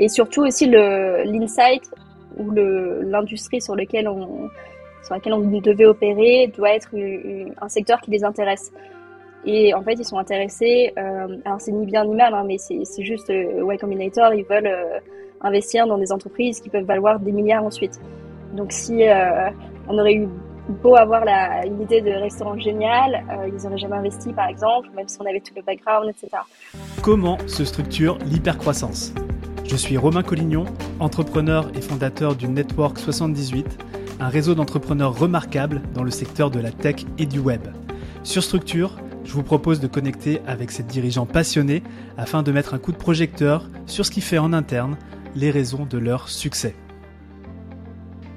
et surtout aussi l'insight ou l'industrie sur laquelle on devait opérer doit être un secteur qui les intéresse. Et en fait, ils sont intéressés. Euh, alors, c'est ni bien ni mal, hein, mais c'est juste euh, Y Combinator. Ils veulent euh, investir dans des entreprises qui peuvent valoir des milliards ensuite. Donc, si euh, on aurait eu beau avoir la, une idée de restaurant génial, ils n'auraient jamais investi, par exemple, même si on avait tout le background, etc. Comment se structure l'hypercroissance? Je suis Romain Collignon, entrepreneur et fondateur du Network 78, un réseau d'entrepreneurs remarquables dans le secteur de la tech et du web. Sur Structure, je vous propose de connecter avec ces dirigeants passionnés afin de mettre un coup de projecteur sur ce qui fait en interne les raisons de leur succès.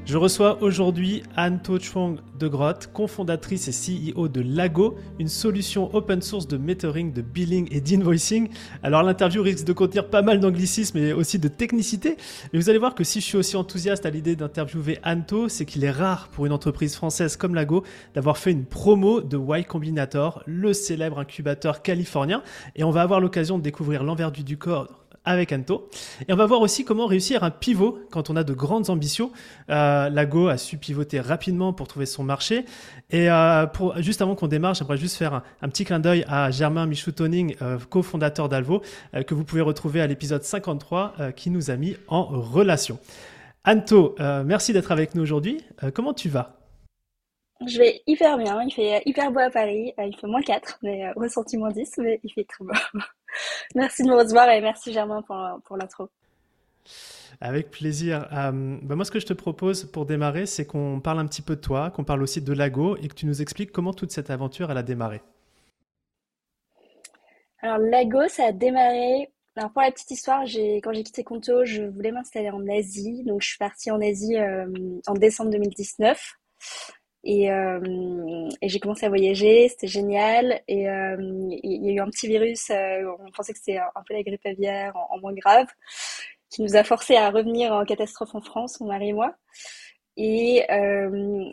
Je reçois aujourd'hui Anne To Chuang de Grotte, cofondatrice et CEO de Lago, une solution open source de metering, de billing et d'invoicing. Alors l'interview risque de contenir pas mal d'anglicisme et aussi de technicité, mais vous allez voir que si je suis aussi enthousiaste à l'idée d'interviewer Anto, c'est qu'il est rare pour une entreprise française comme Lago d'avoir fait une promo de Y Combinator, le célèbre incubateur californien, et on va avoir l'occasion de découvrir l'envers du décor avec Anto. Et on va voir aussi comment réussir un pivot quand on a de grandes ambitions. Euh, Lago a su pivoter rapidement pour trouver son marché. Et euh, pour, juste avant qu'on démarre, j'aimerais juste faire un, petit clin d'œil à Germain Michou-Toning, euh, cofondateur d'Alvo, que vous pouvez retrouver à l'épisode 53, euh, qui nous a mis en relation. Anto, merci d'être avec nous aujourd'hui. comment tu vas? Je vais hyper bien, il fait hyper beau à Paris, il fait moins 4, mais ressenti moins 10, mais il fait très beau. merci de me recevoir et merci Germain pour, pour l'intro. Avec plaisir. Euh, bah moi, ce que je te propose pour démarrer, c'est qu'on parle un petit peu de toi, qu'on parle aussi de Lago et que tu nous expliques comment toute cette aventure elle a démarré. Alors Lago, ça a démarré. Alors pour la petite histoire, quand j'ai quitté Conto, je voulais m'installer en Asie, donc je suis partie en Asie euh, en décembre 2019. Et, euh, et j'ai commencé à voyager, c'était génial. Et euh, il y a eu un petit virus, euh, on pensait que c'était un peu la grippe aviaire en, moins grave, qui nous a forcé à revenir en catastrophe en France, mon mari et moi. Et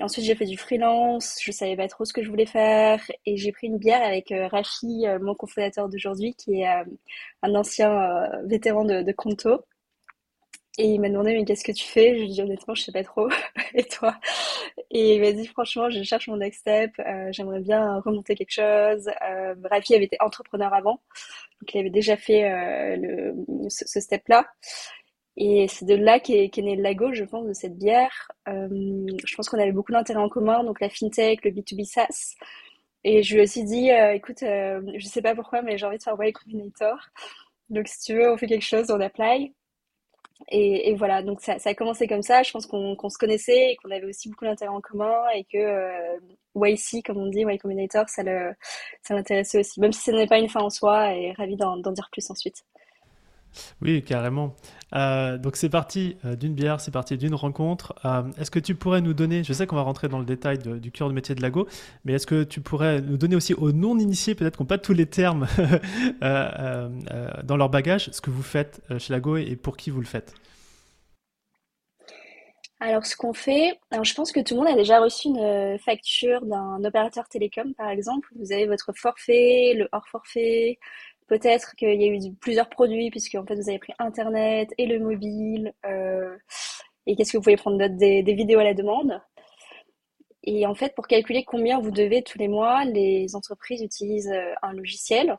ensuite, j'ai fait du freelance, je savais pas trop ce que je voulais faire. Et j'ai pris une bière avec euh, mon cofondateur d'aujourd'hui, qui est un ancien vétéran de, de Conto. Et il m'a demandé, mais qu'est-ce que tu fais? Je lui ai dit, honnêtement, je sais pas trop. Et toi? Et il m'a dit, franchement, je cherche mon next step. Euh, j'aimerais bien remonter quelque chose. Euh, Rafi avait été entrepreneur avant. Donc, il avait déjà fait euh, ce, step-là. Et c'est de là qu'est né le Lago, je pense, de cette bière. Euh, je pense qu'on avait beaucoup d'intérêts en commun, donc la fintech, le B2B SaaS. Et je lui ai aussi dit, écoute, je sais pas pourquoi, mais j'ai envie de faire Y Combinator. Donc, si tu veux, on fait quelque chose, on apply. Et, voilà, donc ça, a commencé comme ça. Je pense qu'on se connaissait et qu'on avait aussi beaucoup d'intérêts en commun et que euh, YC, comme on dit, Y Combinator, ça l'intéressait aussi. Même si ce n'est pas une fin en soi, et ravi d'en dire plus ensuite. Oui, carrément. Euh, donc c'est parti euh, d'une bière, c'est parti d'une rencontre. Euh, est-ce que tu pourrais nous donner, je sais qu'on va rentrer dans le détail du cœur de métier de Lago, mais est-ce que tu pourrais nous donner aussi aux non-initiés, peut-être qu'on pas tous les termes dans leur bagage, ce que vous faites chez Lago et pour qui vous le faites? Alors, ce qu'on fait, je pense que tout le monde a déjà reçu une facture d'un opérateur télécom, par exemple. Vous avez votre forfait, le hors forfait, Peut-être qu'il y a eu plusieurs produits, puisque en fait vous avez pris Internet et le mobile. Euh, et qu'est-ce que vous pouvez prendre d'autre? Des, vidéos à la demande. Et en fait, pour calculer combien vous devez tous les mois, les entreprises utilisent euh, un logiciel.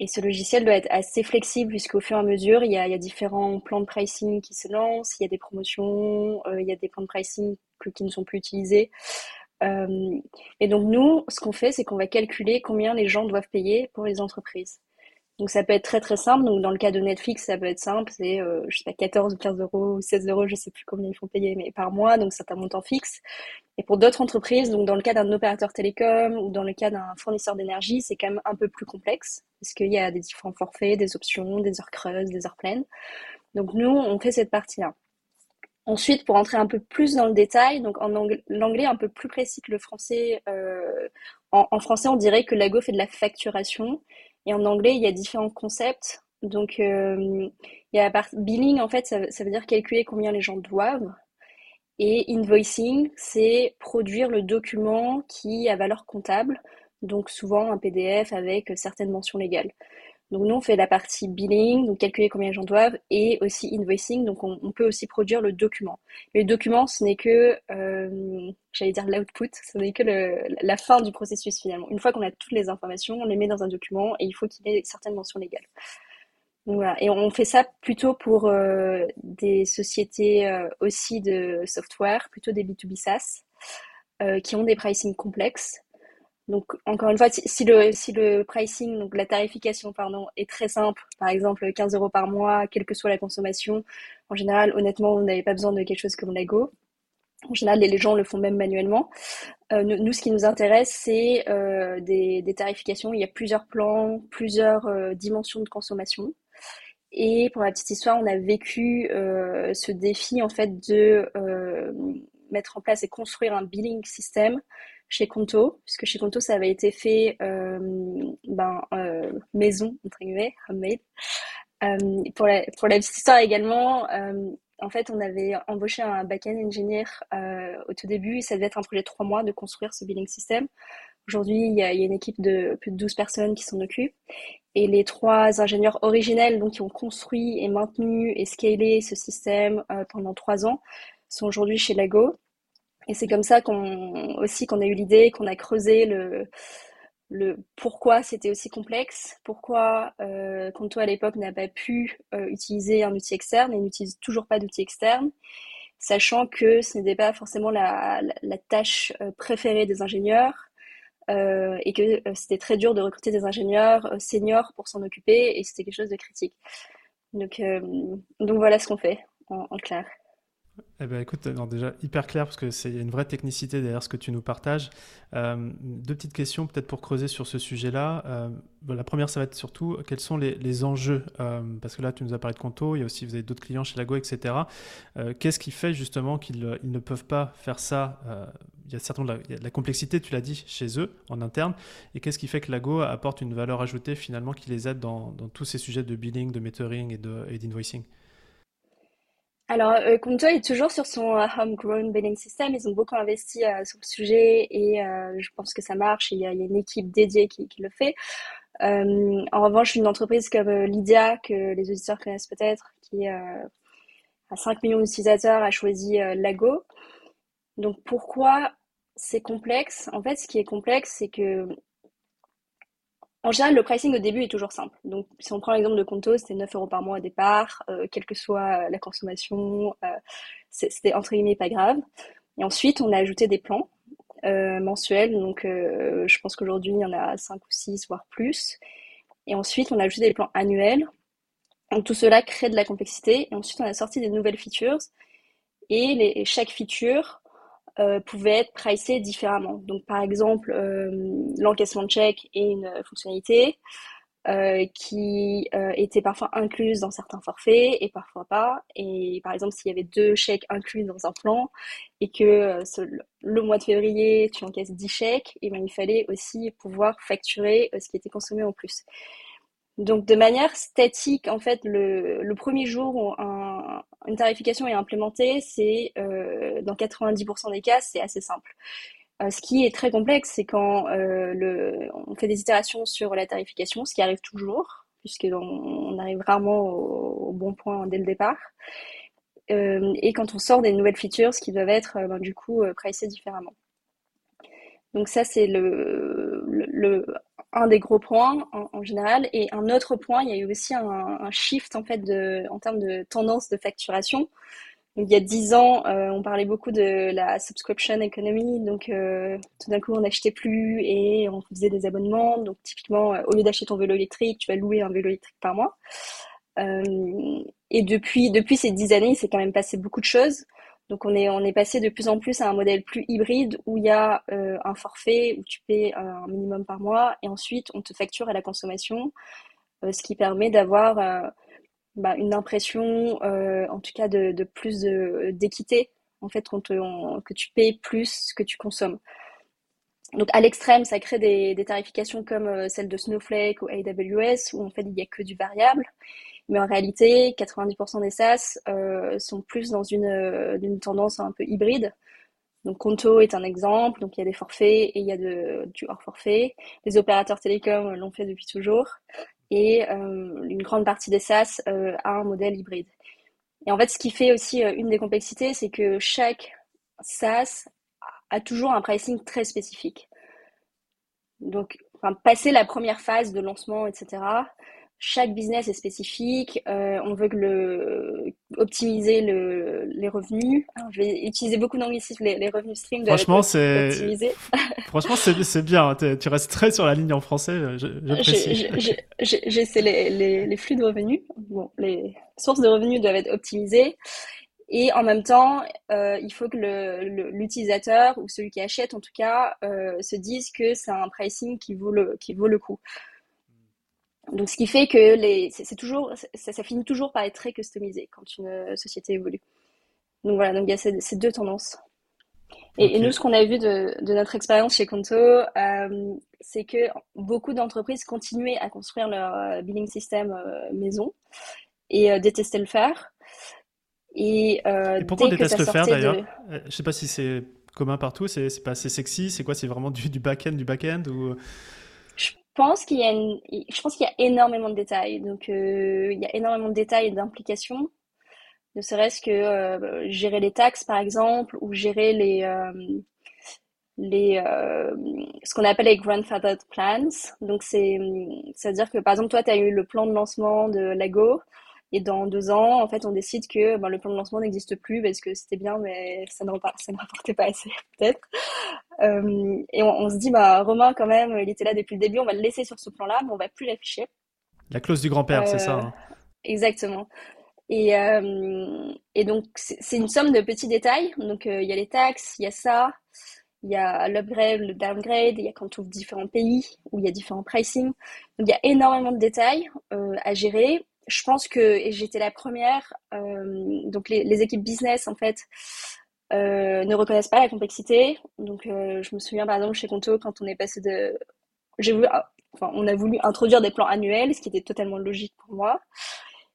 Et ce logiciel doit être assez flexible puisqu'au fur et à mesure, il y, a, différents plans de pricing qui se lancent, il y a des promotions, euh, il y a des plans de pricing qui ne sont plus utilisés. et donc nous, ce qu'on fait, c'est qu'on va calculer combien les gens doivent payer pour les entreprises. Donc ça peut être très très simple. Donc dans le cas de Netflix, ça peut être simple, c'est euh, je sais pas 14 ou 15 euros ou 16 euros, je sais plus combien ils font payer, mais par mois, donc c'est un montant fixe. Et pour d'autres entreprises, donc dans le cas d'un opérateur télécom ou dans le cas d'un fournisseur d'énergie, c'est quand même un peu plus complexe parce qu'il y a des différents forfaits, des options, des heures creuses, des heures pleines. Donc nous, on fait cette partie-là. Ensuite, pour entrer un peu plus dans le détail, donc en l'anglais un peu plus précis que le français, euh, en, en, français on dirait que Lago fait de la facturation et en anglais, il y a différents concepts. Donc, euh, il y a la partie billing, en fait, ça, veut dire calculer combien les gens doivent. Et invoicing, c'est produire le document qui a valeur comptable, donc souvent un PDF avec certaines mentions légales. Donc nous, on fait la partie billing, donc calculer combien les gens doivent, et aussi invoicing, donc on, peut aussi produire le document. le document, ce n'est que, euh, j'allais dire l'output, ce n'est que la fin du processus finalement. Une fois qu'on a toutes les informations, on les met dans un document et il faut qu'il ait certaines mentions légales. Donc voilà. Et on fait ça plutôt pour euh, des sociétés euh, aussi de software, plutôt des B2B SaaS, qui ont des pricing complexes donc, encore une fois, si, le, si le pricing, donc la tarification, pardon, est très simple, par exemple 15 euros par mois, quelle que soit la consommation, en général, honnêtement, on n'avait pas besoin de quelque chose comme Lego. En général, les gens le font même manuellement. Euh, nous, ce qui nous intéresse, c'est euh, des, tarifications. Il y a plusieurs plans, plusieurs euh, dimensions de consommation. Et pour la petite histoire, on a vécu ce défi en fait de mettre en place et construire un billing système chez Conto, puisque chez Conto, ça avait été fait euh, ben, euh, maison, entre guillemets, homemade. Euh, pour, la, pour la petite histoire également, en fait, on avait embauché un back-end engineer au tout début, ça devait être un projet de trois mois de construire ce billing system. Aujourd'hui, il y, a, une équipe de plus de 12 personnes qui s'en occupent. Et les trois ingénieurs originels, donc qui ont construit et maintenu et scalé ce système pendant trois ans, sont aujourd'hui chez Lago. Et c'est comme ça qu'on aussi qu'on a eu l'idée, qu'on a creusé le, pourquoi c'était aussi complexe, pourquoi euh, à l'époque n'a pas pu euh, utiliser un outil externe et n'utilise toujours pas d'outil externe, sachant que ce n'était pas forcément la, tâche euh, préférée des ingénieurs euh, et que c'était très dur de recruter des ingénieurs seniors pour s'en occuper et c'était quelque chose de critique. Donc, donc voilà ce qu'on fait en clair. Eh ben, écoute, déjà hyper clair parce que c'est une vraie technicité derrière ce que tu nous partages. Euh, deux petites questions peut-être pour creuser sur ce sujet-là. Euh, la première, ça va être surtout quels sont les, enjeux euh, Parce que là, tu nous as parlé de Conto, il y a aussi vous avez d'autres clients chez Lago, etc. Qu'est-ce qui fait justement qu'ils ne peuvent pas faire ça Il y a certainement de la, complexité, tu l'as dit, chez eux en interne. Et qu'est-ce qui fait que Lago apporte une valeur ajoutée finalement qui les aide dans, tous ces sujets de billing, de metering et d'invoicing? Alors, euh, est toujours sur son euh, homegrown billing system. Ils ont beaucoup investi euh, sur le sujet et euh, je pense que ça marche. Il y y a une équipe dédiée qui, qui le fait. en revanche, une entreprise comme Lydia, que les auditeurs connaissent peut-être, qui a 5 millions d'utilisateurs, a choisi Lago. Donc, pourquoi c'est complexe? En fait, ce qui est complexe, c'est que en général, le pricing au début est toujours simple. Donc, si on prend l'exemple de Conto, c'était 9 euros par mois au départ, euh, quelle que soit la consommation, euh, c'était entre guillemets pas grave. Et ensuite, on a ajouté des plans euh, mensuels. Donc, je pense qu'aujourd'hui, il y en a 5 ou 6, voire plus. Et ensuite, on a ajouté des plans annuels. Donc, tout cela crée de la complexité. Et ensuite, on a sorti des nouvelles features. Et les, chaque feature euh, pouvaient être pricés différemment. Donc, par exemple, euh, l'encaissement de chèque est une fonctionnalité euh, qui était parfois incluse dans certains forfaits et parfois pas. Et par exemple, s'il y avait deux chèques inclus dans un plan et que le mois de février, tu encaisses 10 chèques, eh bien, il fallait aussi pouvoir facturer ce qui était consommé en plus. Donc, de manière statique, en fait, le, le premier jour où un, une tarification est implémentée, c'est euh, dans 90% des cas, c'est assez simple. Euh, ce qui est très complexe, c'est quand euh, le, on fait des itérations sur la tarification, ce qui arrive toujours, puisqu'on on arrive rarement au, bon point dès le départ. Et quand on sort des nouvelles features qui doivent être ben, du coup pricées différemment. Donc ça, c'est le, le, un des gros points en, général. Et un autre point, il y a eu aussi un, shift en termes de tendance de facturation. Il y a dix ans, euh, on parlait beaucoup de la subscription economy. Donc, euh, tout d'un coup, on n'achetait plus et on faisait des abonnements. Donc, typiquement, euh, au lieu d'acheter ton vélo électrique, tu vas louer un vélo électrique par mois. et depuis, depuis ces dix années, il s'est quand même passé beaucoup de choses. Donc on est, passé de plus en plus à un modèle plus hybride où il y a euh, un forfait où tu payes un minimum par mois et ensuite on te facture à la consommation, euh, ce qui permet d'avoir euh, bah, une impression, en tout cas de, de plus d'équité, en fait, que tu payes plus que tu consommes. Donc à l'extrême, ça crée des, des tarifications comme celle de Snowflake ou AWS où en fait il n'y a que du variable. Mais en réalité, 90% des SaaS euh, sont plus dans une, euh, tendance un peu hybride. Donc Conto est un exemple, donc il y a des forfaits et il y a de, du hors forfait. Les opérateurs télécoms l'ont fait depuis toujours. et une grande partie des SaaS a un modèle hybride. Et en fait, ce qui fait aussi une des complexités, c'est que chaque SaaS a toujours un pricing très spécifique. Donc, passer la première phase de lancement, etc., chaque business est spécifique. Euh, on veut que le, optimiser le, les revenus. je vais utiliser beaucoup d'anglicisme, les, les revenus stream. Franchement, c'est franchement c'est bien. Tu restes très sur la ligne en français. J'essaie les, les, les, flux de revenus. Bon, les sources de revenus doivent être optimisées. Et en même temps, euh, il faut que l'utilisateur ou celui qui achète, en tout cas, euh, se dise que c'est un pricing qui vaut le, qui vaut le coup. Donc, ce qui fait que les, c'est toujours, ça, ça, finit toujours par être très customisé quand une société évolue. Donc voilà, donc il y a ces, ces deux tendances. Et, et, nous, ce qu'on a vu de, de notre expérience chez Conto, euh, c'est que beaucoup d'entreprises continuaient à construire leur euh, billing system euh, maison et euh, détestaient le faire. Et, euh, et pourquoi on déteste le faire d'ailleurs de... Euh, je sais pas si c'est commun partout, c'est pas assez sexy, c'est quoi? C'est vraiment du, du back-end, du back-end ou... Pense qu'il y a je pense qu'il y a énormément de détails. Donc euh, il y a énormément de détails d'implications. Ne serait-ce que euh, gérer les taxes par exemple ou gérer les euh, les ce qu'on appelle les grandfathered plans. Donc c'est c'est à dire que par exemple toi tu as eu le plan de lancement de Lago et dans deux ans, en fait, on décide que ben, le plan de lancement n'existe plus parce que c'était bien, mais ça ne, ça ne rapportait pas assez, peut-être. Euh, et on, on, se dit, bah, Romain, quand même, il était là depuis le début, on va le laisser sur ce plan-là, mais on va plus l'afficher. La clause du grand-père, euh, c'est ça hein. Exactement. Et, euh, et donc, c'est une somme de petits détails. Donc, euh, il y a les taxes, il y a ça, il y a l'upgrade, le downgrade, il y a quand on ouvre différents pays où il y a différents pricing. Donc, il y a énormément de détails euh, à gérer je pense que j'étais la première. Euh, donc les, équipes business en fait euh, ne reconnaissent pas la complexité. Donc euh, je me souviens par exemple chez Conto quand on est passé de, j'ai voulu, enfin on a voulu introduire des plans annuels, ce qui était totalement logique pour moi.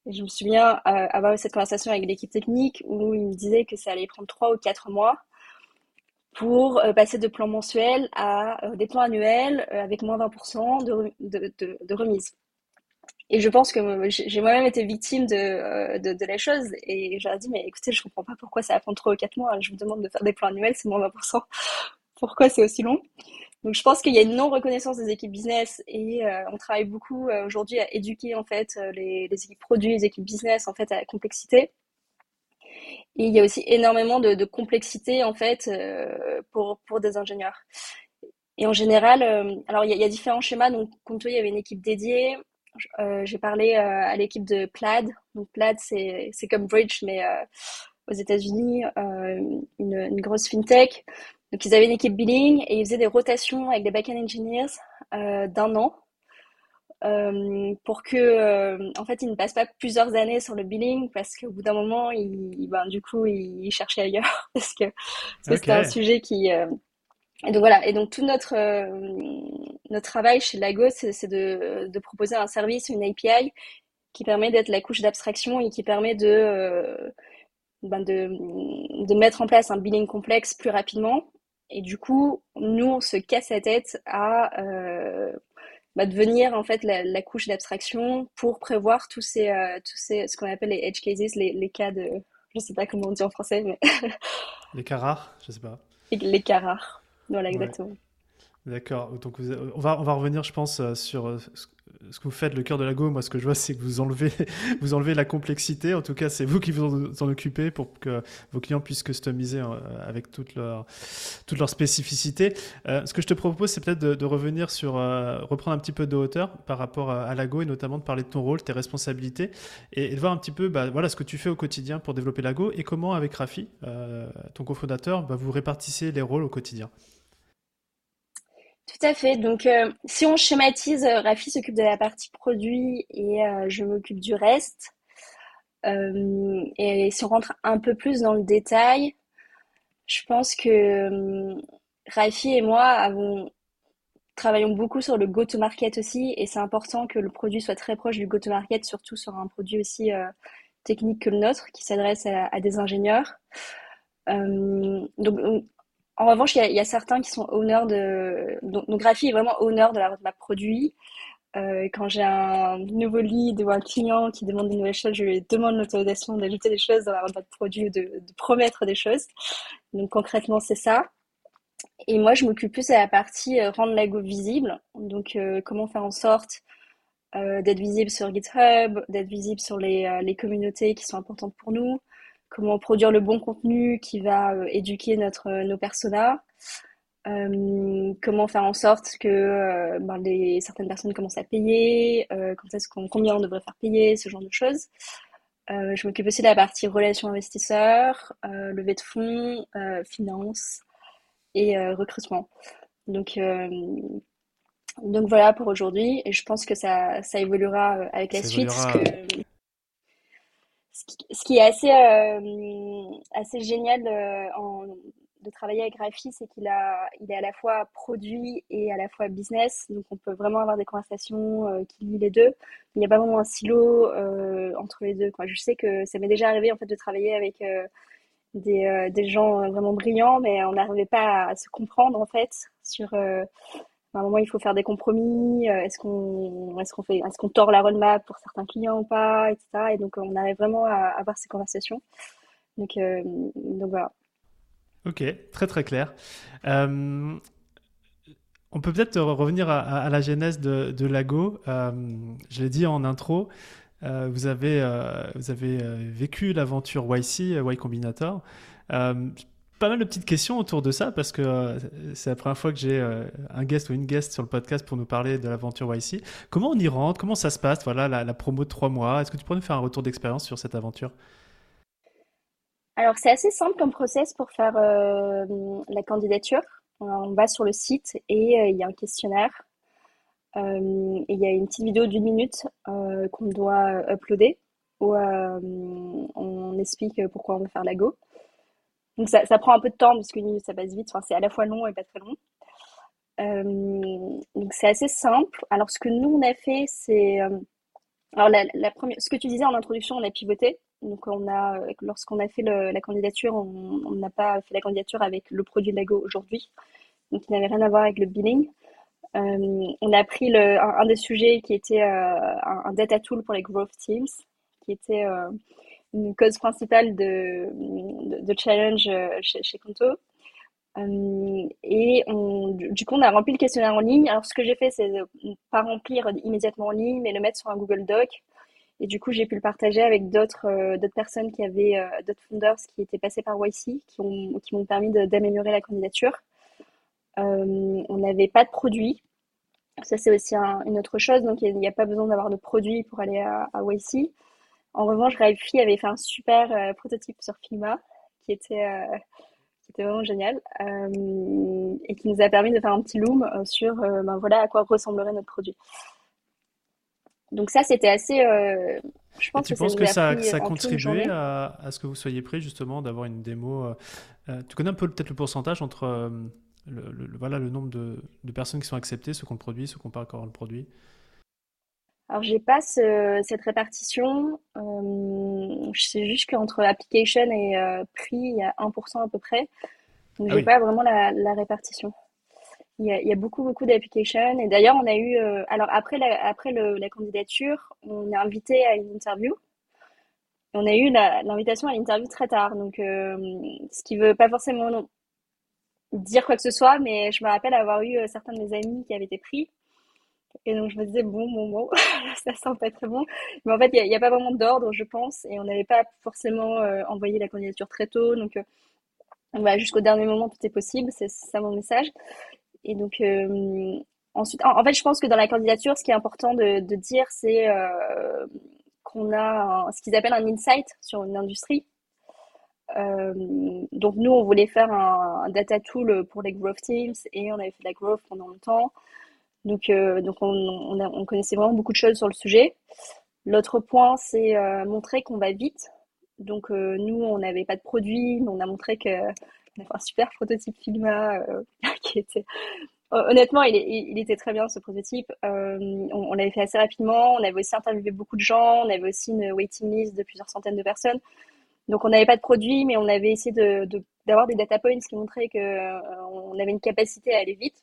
Et je me souviens avoir eu cette conversation avec l'équipe technique où ils me disaient que ça allait prendre trois ou quatre mois pour passer de plans mensuels à des plans annuels avec moins 20% de, de, de, de remise. Et je pense que j'ai moi-même été victime de, euh, de, de, la chose et j'aurais dit, mais écoutez, je comprends pas pourquoi ça va prendre 3 ou 4 mois. Je vous demande de faire des plans annuels, c'est moins 20%. Pourquoi c'est aussi long? Donc je pense qu'il y a une non-reconnaissance des équipes business et euh, on travaille beaucoup euh, aujourd'hui à éduquer en fait les, équipes produits, les équipes business en fait à la complexité. Et il y a aussi énormément de, de complexité en fait pour, pour des ingénieurs. Et en général, alors il y, a, différents schémas. Donc, comme toi, il y avait une équipe dédiée. Euh, j'ai parlé euh, à l'équipe de Plaid. Donc Plaid, c'est comme Bridge, mais euh, aux États-Unis, une, une, grosse fintech. Donc ils avaient une équipe billing et ils faisaient des rotations avec des back-end engineers d'un an euh, pour que euh, en fait ils ne passent pas plusieurs années sur le billing parce qu'au bout d'un moment ils, ben, du coup ils, cherchaient ailleurs parce que c'était okay. un sujet qui euh, et donc voilà, et donc tout notre, euh, notre travail chez Lagos, c'est de, de, proposer un service, une API qui permet d'être la couche d'abstraction et qui permet de, euh, ben de, de, mettre en place un billing complexe plus rapidement. Et du coup, nous, on se casse la tête à euh, bah, devenir en fait la, la couche d'abstraction pour prévoir tous ces, euh, tous ces ce qu'on appelle les edge cases, les, les cas de, je sais pas comment on dit en français, mais les cas rares, je sais pas. Les cas rares. Voilà, exactement. Ouais. D'accord. Donc vous, on va on va revenir, je pense, euh, sur euh, ce que vous faites, le cœur de la Go. Moi, ce que je vois, c'est que vous enlevez vous enlevez la complexité. En tout cas, c'est vous qui vous en occupez pour que vos clients puissent customiser euh, avec toutes leurs toutes leurs spécificités. Euh, ce que je te propose, c'est peut-être de, de, revenir sur euh, reprendre un petit peu de hauteur par rapport à, à la Go et notamment de parler de ton rôle, tes responsabilités et, et de voir un petit peu, bah, voilà, ce que tu fais au quotidien pour développer la Go et comment, avec Rafi, ton cofondateur, bah, vous répartissez les rôles au quotidien. Tout à fait. Donc, euh, si on schématise, euh, Rafi s'occupe de la partie produit et euh, je m'occupe du reste. Et si on rentre un peu plus dans le détail, je pense que Rafi et moi avons, travaillons beaucoup sur le go-to-market aussi et c'est important que le produit soit très proche du go-to-market, surtout sur un produit aussi technique que le nôtre qui s'adresse à, à, des ingénieurs. donc, en revanche, il y, a, certains qui sont honneurs de. Donc, donc Graphie est vraiment honneur de la roadmap produit. Euh, quand j'ai un nouveau lead ou un client qui demande des nouvelles choses, je lui demande l'autorisation d'ajouter des choses dans la boîte produit ou de, promettre des choses. Donc concrètement, c'est ça. Et moi, je m'occupe plus de la partie euh, rendre l'ago visible. Donc euh, comment faire en sorte d'être visible sur GitHub, d'être visible sur les, communautés qui sont importantes pour nous, comment produire le bon contenu qui va euh, éduquer notre, nos personas, comment faire en sorte que ben, les, certaines personnes commencent à payer, quand est-ce qu'on, combien on devrait faire payer, ce genre de choses. je m'occupe aussi de la partie relations investisseurs, levée de fonds, finance et recrutement. Donc, donc voilà pour aujourd'hui, et je pense que ça, ça évoluera euh, avec la suite. Ce qui est assez, euh, assez génial euh, en, de travailler avec Rafi, c'est qu'il a, il est à la fois produit et à la fois business. Donc on peut vraiment avoir des conversations qui lient les deux. Il n'y a pas vraiment un silo entre les deux. Quoi. Je sais que ça m'est déjà arrivé en fait de travailler avec des, des gens vraiment brillants, mais on n'arrivait pas à se comprendre en fait sur à un moment, il faut faire des compromis. Euh, est-ce qu'on est qu'on fait, est-ce qu'on tord la roadmap pour certains clients ou pas, etc. Et donc, on arrive vraiment à avoir ces conversations. Donc, euh, donc voilà. Ok, très très clair. Euh, on peut peut-être revenir à, la genèse de, de Lago. je l'ai dit en intro. vous avez, vous avez vécu l'aventure YC, Y Combinator pas mal de petites questions autour de ça parce que euh, c'est la première fois que j'ai euh, un guest ou une guest sur le podcast pour nous parler de l'aventure YC. Comment on y rentre? Comment ça se passe? Voilà, la, promo de trois mois. Est-ce que tu pourrais nous faire un retour d'expérience sur cette aventure? Alors, c'est assez simple comme process pour faire euh, la candidature. On va sur le site et il y a un questionnaire. et il y a une petite vidéo d'une minute qu'on doit uploader où on explique pourquoi on veut faire la Go. Donc ça, ça, prend un peu de temps parce que ça passe vite. Enfin, c'est à la fois long et pas très long. Euh, donc c'est assez simple. Alors ce que nous on a fait, c'est euh, alors la, première, ce que tu disais en introduction, on a pivoté. Donc on a, lorsqu'on a fait la candidature, on n'a pas fait la candidature avec le produit Lago aujourd'hui, donc il n'avait rien à voir avec le billing. Euh, on a pris le, un, des sujets qui était euh, un, un, data tool pour les growth teams, qui était euh, une cause principale de, de, challenge euh, chez, chez Conto. Euh, et on, du coup, on a rempli le questionnaire en ligne. Alors, ce que j'ai fait, c'est pas remplir immédiatement en ligne, mais le mettre sur un Google Doc. Et du coup, j'ai pu le partager avec d'autres euh, personnes qui avaient, d'autres founders qui étaient passés par YC, qui m'ont qui permis d'améliorer la candidature. on n'avait pas de produit. Ça, c'est aussi une autre chose. Donc, il n'y a, pas besoin d'avoir de produit pour aller à, à YC. En revanche, Rafi avait fait un super euh, prototype sur Figma qui était, euh, qui était vraiment génial euh, et qui nous a permis de faire un petit loom sur ben voilà à quoi ressemblerait notre produit. Donc ça, c'était assez. je pense tu que penses que ça, ça a contribué à, à, ce que vous soyez pris justement d'avoir une démo. tu connais un peu peut-être le pourcentage entre le, voilà, le nombre de, de, personnes qui sont acceptées, ceux qu'on produit, ceux qui n'ont pas encore le produit? Alors, j'ai pas cette répartition. Euh, je sais juste qu'entre application et euh, prix, il y a 1% à peu près. Donc, ah j'ai pas vraiment la, répartition. Il y, a, il y a beaucoup, beaucoup d'applications. Et d'ailleurs, on a eu. Euh, alors, après, la, après le, la candidature, on est invité à une interview. On a eu l'invitation à l'interview très tard. Donc, euh, ce qui veut pas forcément dire quoi que ce soit, mais je me rappelle avoir eu certains de mes amis qui avaient été pris et donc, je me disais, bon, bon, bon, ça sent pas très bon. Mais en fait, il n'y a, pas vraiment d'ordre, je pense. Et on n'avait pas forcément euh, envoyé la candidature très tôt. Donc, euh, jusqu'au dernier moment, tout est possible. C'est ça mon message. Et donc, euh, ensuite, en, fait, je pense que dans la candidature, ce qui est important de, de dire, c'est qu'on a ce qu'ils appellent un insight sur une industrie. donc, nous, on voulait faire un, un, data tool pour les growth teams et on avait fait de la growth pendant longtemps. Donc, euh, donc on, on, connaissait vraiment beaucoup de choses sur le sujet. L'autre point, c'est euh, montrer qu'on va vite. Donc, euh, nous, on n'avait pas de produit, mais on a montré que on a fait un super prototype Figma qui était honnêtement, il, il, était très bien ce prototype. on, l'avait fait assez rapidement. On avait aussi interviewé beaucoup de gens. On avait aussi une waiting list de plusieurs centaines de personnes. Donc, on n'avait pas de produit, mais on avait essayé d'avoir de, des data points qui montraient qu'on on avait une capacité à aller vite.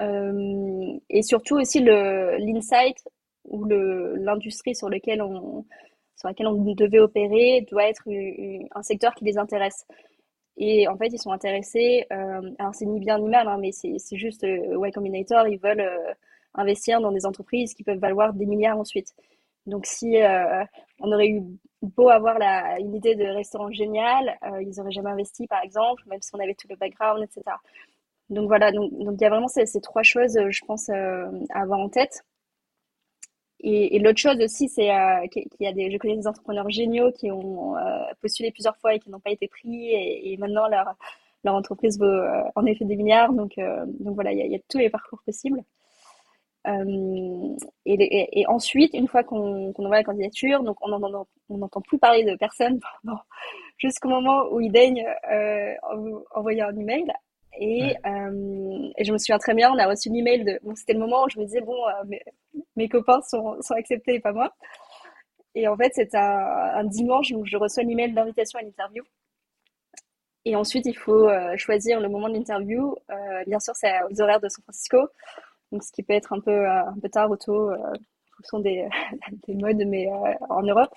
Et surtout aussi l'insight ou l'industrie sur lequel on sur laquelle on devait opérer doit être un secteur qui les intéresse. Et en fait, ils sont intéressés, euh, alors c'est ni bien ni mal, hein, mais c'est juste euh, Y Combinator, ils veulent euh, investir dans des entreprises qui peuvent valoir des milliards ensuite. Donc si euh, on aurait eu beau avoir la, une idée de restaurant génial, euh, ils n'auraient jamais investi par exemple, même si on avait tout le background, etc. Donc voilà, donc il y a vraiment ces, ces trois choses, je pense, à avoir en tête. Et, l'autre chose aussi, c'est euh, qu'il y a des, je connais des entrepreneurs géniaux qui ont euh, postulé plusieurs fois et qui n'ont pas été pris, et, maintenant leur, leur entreprise vaut euh, en effet des milliards. Donc, euh, donc voilà, il y, a, tous les parcours possibles. Et, ensuite, une fois qu'on qu envoie la candidature, donc on n'entend plus parler de personne jusqu'au moment où ils daignent envoyer un email. Et, ouais. euh, et, je me souviens très bien, on a reçu l'email de. Bon, c'était le moment où je me disais, bon, euh, mes, mes, copains sont, sont, acceptés et pas moi. Et en fait, c'est un, un, dimanche où je reçois l'email d'invitation à l'interview. Et ensuite, il faut euh, choisir le moment de l'interview. Bien sûr, c'est aux horaires de San Francisco. Donc, ce qui peut être un peu, un peu tard ou tôt, en fonction des, des modes, mais en Europe.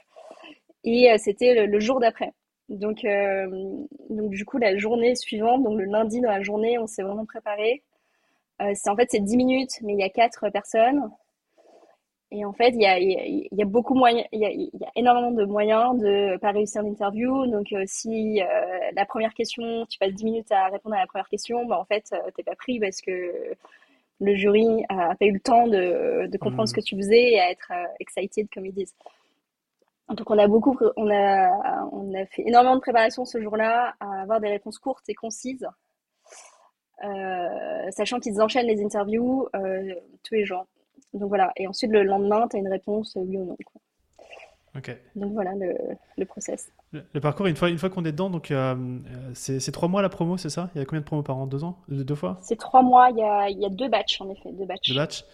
Et c'était le, le jour d'après. Donc, euh, donc du coup, la journée suivante, donc le lundi dans la journée, on s'est vraiment préparé. Euh, c'est en fait c'est 10 minutes, mais il y a quatre personnes. Et en fait, il y a, il y a beaucoup moyen, il y a, il y a énormément de moyens de pas réussir l'interview. Donc, euh, si euh, la première question, tu passes 10 minutes à répondre à la première question, bah, en fait, euh, t'es pas pris parce que le jury a pas eu le temps de, de comprendre mmh. ce que tu faisais et à être excited, comme ils disent. Donc on a beaucoup, on a, on a fait énormément de préparation ce jour-là à avoir des réponses courtes et concises, euh, sachant qu'ils enchaînent les interviews euh, tous les jours. Donc voilà. Et ensuite le lendemain, tu as une réponse oui ou non. Donc voilà le, le process. Le, le, parcours, une fois, une fois qu'on est dedans, donc euh, c'est trois mois la promo, c'est ça? Il y a combien de promos par an? Deux ans? Deux fois? C'est trois mois, il y, a, il y a deux batchs en effet, deux batchs. Deux batchs.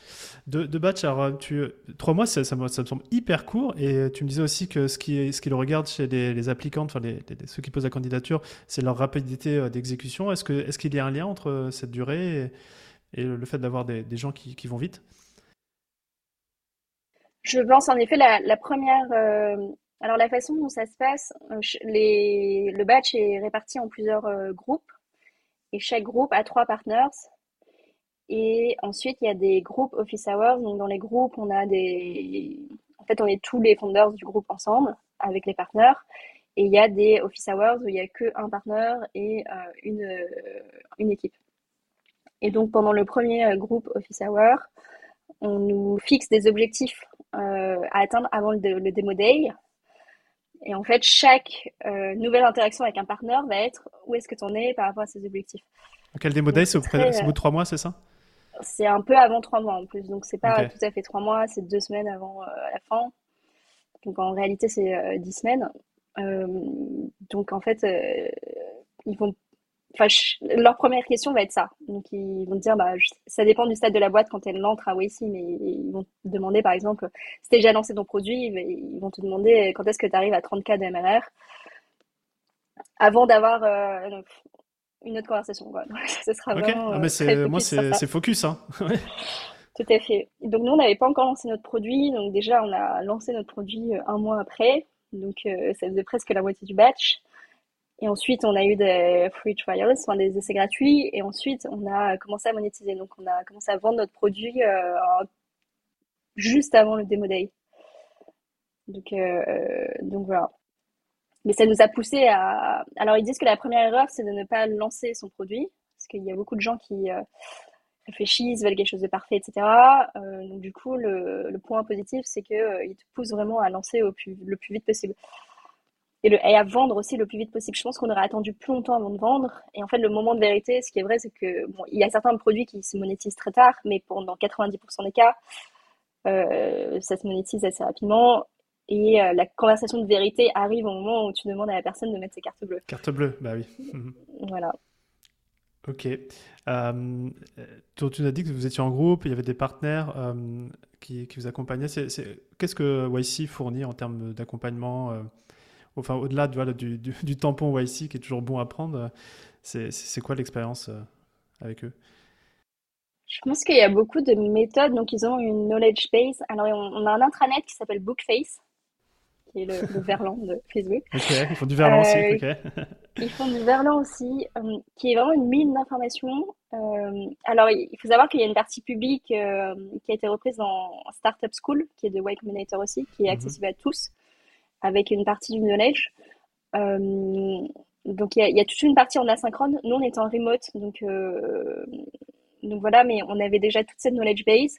Deux, deux batchs, alors tu, trois mois, ça, ça, me, ça, me, semble hyper court. Et tu me disais aussi que ce qui le regardent chez les, les applicants, enfin les, les, ceux qui posent la candidature, c'est leur rapidité d'exécution. Est-ce qu'il est, qu'il y a un lien entre cette durée et, et le fait d'avoir des, des, gens qui, qui vont vite? Je pense en effet la, la première. Euh, alors la façon dont ça se passe, euh, le batch est réparti en plusieurs euh, groupes et chaque groupe a trois partners. Et ensuite il y a des groupes office hours. Donc dans les groupes on a des, en fait on est tous les founders du groupe ensemble avec les partenaires. Et il y a des office hours où il y a que un partner et une une équipe. Et donc pendant le premier groupe office hour, on nous fixe des objectifs euh, à atteindre avant le, le, démo day. Et en fait, chaque euh, nouvelle interaction avec un partenaire va être où est-ce que tu en es par rapport à ces objectifs. Quel démo day? C'est au, bout de trois mois, c'est ça? C'est un peu avant trois mois en plus. Donc, c'est pas okay. tout à fait trois mois, c'est deux semaines avant euh, la fin. Donc, en réalité, c'est dix semaines. Donc, en fait, ils vont enfin, leur première question va être ça. Donc, ils vont te dire, bah, ça dépend du stade de la boîte quand elle entre à Wacy, mais ils vont te demander, par exemple, si tu déjà lancé ton produit, ils vont te demander quand est-ce que tu arrives à 30K de MRR avant d'avoir euh, une autre conversation. Quoi. Donc, ce sera okay. vraiment. Ah, mais c'est, moi, c'est, focus. Hein. Tout à fait. Donc, nous, on n'avait pas encore lancé notre produit. Donc, déjà, on a lancé notre produit un mois après. Donc, euh, ça faisait presque la moitié du batch. Et ensuite, on a eu des free trials, enfin des essais gratuits. Et ensuite, on a commencé à monétiser. Donc, on a commencé à vendre notre produit euh, juste avant le démo day. Donc, euh, donc voilà. Mais ça nous a poussé à. Alors, ils disent que la première erreur, c'est de ne pas lancer son produit. Parce qu'il y a beaucoup de gens qui euh, réfléchissent, veulent quelque chose de parfait, etc. Euh, donc, du coup, le, le point positif, c'est qu'ils euh, te poussent vraiment à lancer au plus, le plus vite possible et, le, et, à vendre aussi le plus vite possible. Je pense qu'on aurait attendu plus longtemps avant de vendre. Et en fait, le moment de vérité, ce qui est vrai, c'est que bon, il y a certains produits qui se monétisent très tard, mais pour, dans 90% des cas, euh, ça se monétise assez rapidement. Et euh, la conversation de vérité arrive au moment où tu demandes à la personne de mettre ses cartes bleues. Carte bleue, bah oui. Voilà. Ok. Euh, tu, tu as dit que vous étiez en groupe, il y avait des partenaires euh, qui, qui, vous accompagnaient. Qu'est-ce que YC fournit en termes d'accompagnement enfin au-delà du, du, du, tampon YC qui est toujours bon à prendre, c'est quoi l'expérience avec eux? Je pense qu'il y a beaucoup de méthodes. Donc, ils ont une knowledge base. Alors, on, a un intranet qui s'appelle Bookface, qui est le, verlan de Facebook. Ok, ils font du verlan aussi. Euh, ils font du verlan aussi, euh, qui est vraiment une mine d'informations. Euh, alors, il faut savoir qu'il y a une partie publique qui a été reprise dans Startup School, qui est de Y Combinator aussi, qui est mhm. accessible à tous, avec une partie du knowledge. donc, il y, a, toute une partie en asynchrone. Nous, on est en remote, donc donc voilà, mais on avait déjà toute cette knowledge base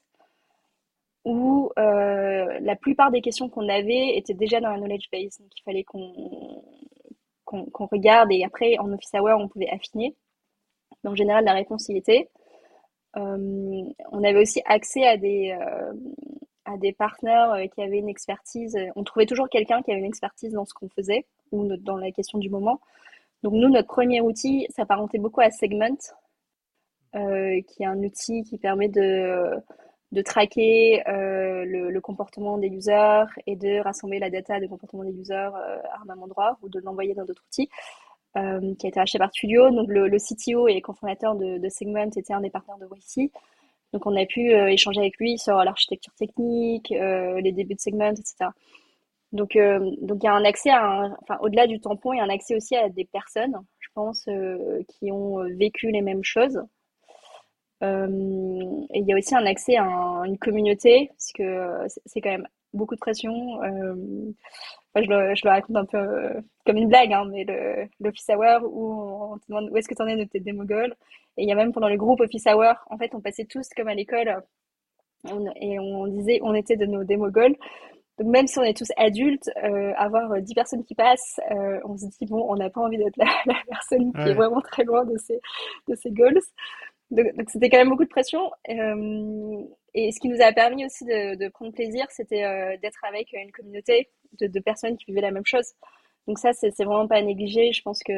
où euh, la plupart des questions qu'on avait étaient déjà dans la knowledge base. Donc il fallait qu'on qu'on regarde et après en office hour on pouvait affiner. Mais en général la réponse y était. Euh, on avait aussi accès à des, euh, à des partenaires qui avaient une expertise. On trouvait toujours quelqu'un qui avait une expertise dans ce qu'on faisait ou dans la question du moment. Donc nous, notre premier outil s'apparentait beaucoup à Segment, euh, qui est un outil qui permet de, de traquer euh, le, comportement des users et de rassembler la data des comportements des users euh, à un même endroit ou de l'envoyer dans d'autres outils. qui a été acheté par Studio. Donc le, CTO et cofondateur de, de, Segment était un des partenaires de YC. Donc on a pu échanger avec lui sur l'architecture technique, les débuts de Segment, etc. Donc, donc il y a un accès à, enfin au-delà du tampon, il y a un accès aussi à des personnes, je pense, qui ont vécu les mêmes choses euh, et il y a aussi un accès à une communauté, parce que c'est quand même beaucoup de pression. Euh, je, le, je, le, raconte un peu euh, comme une blague, hein, mais l'Office Hour où on te demande où est-ce que tu en es de tes démogols. Et il y a même pendant le groupe Office Hour, en fait, on passait tous comme à l'école et on disait on était de nos démogols. Donc même si on est tous adultes, avoir 10 personnes qui passent, on se dit bon, on n'a pas envie d'être la, personne qui est vraiment très loin de ses, de ses goals. Donc, c'était quand même beaucoup de pression. Euh, et ce qui nous a permis aussi de, prendre plaisir, c'était euh, d'être avec une communauté de, personnes qui vivaient la même chose. Donc ça, c'est vraiment pas à négliger. Je pense que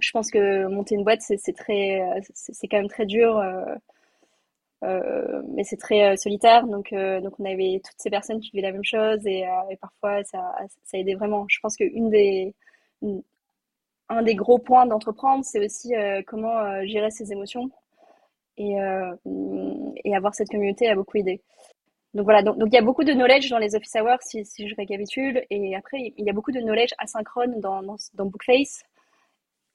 je pense que monter une boîte, c'est très, c'est quand même très dur. Euh, mais c'est très solitaire, donc, donc on avait toutes ces personnes qui vivaient la même chose et, parfois ça, ça aidait vraiment. Je pense qu'une des, un des gros points d'entreprendre, c'est aussi euh, comment euh, gérer ses émotions. Et, euh, et, avoir cette communauté a beaucoup aidé. Donc voilà, donc, il y a beaucoup de knowledge dans les office hours, si, si, je récapitule. Et après, il y a beaucoup de knowledge asynchrone dans, dans, Bookface.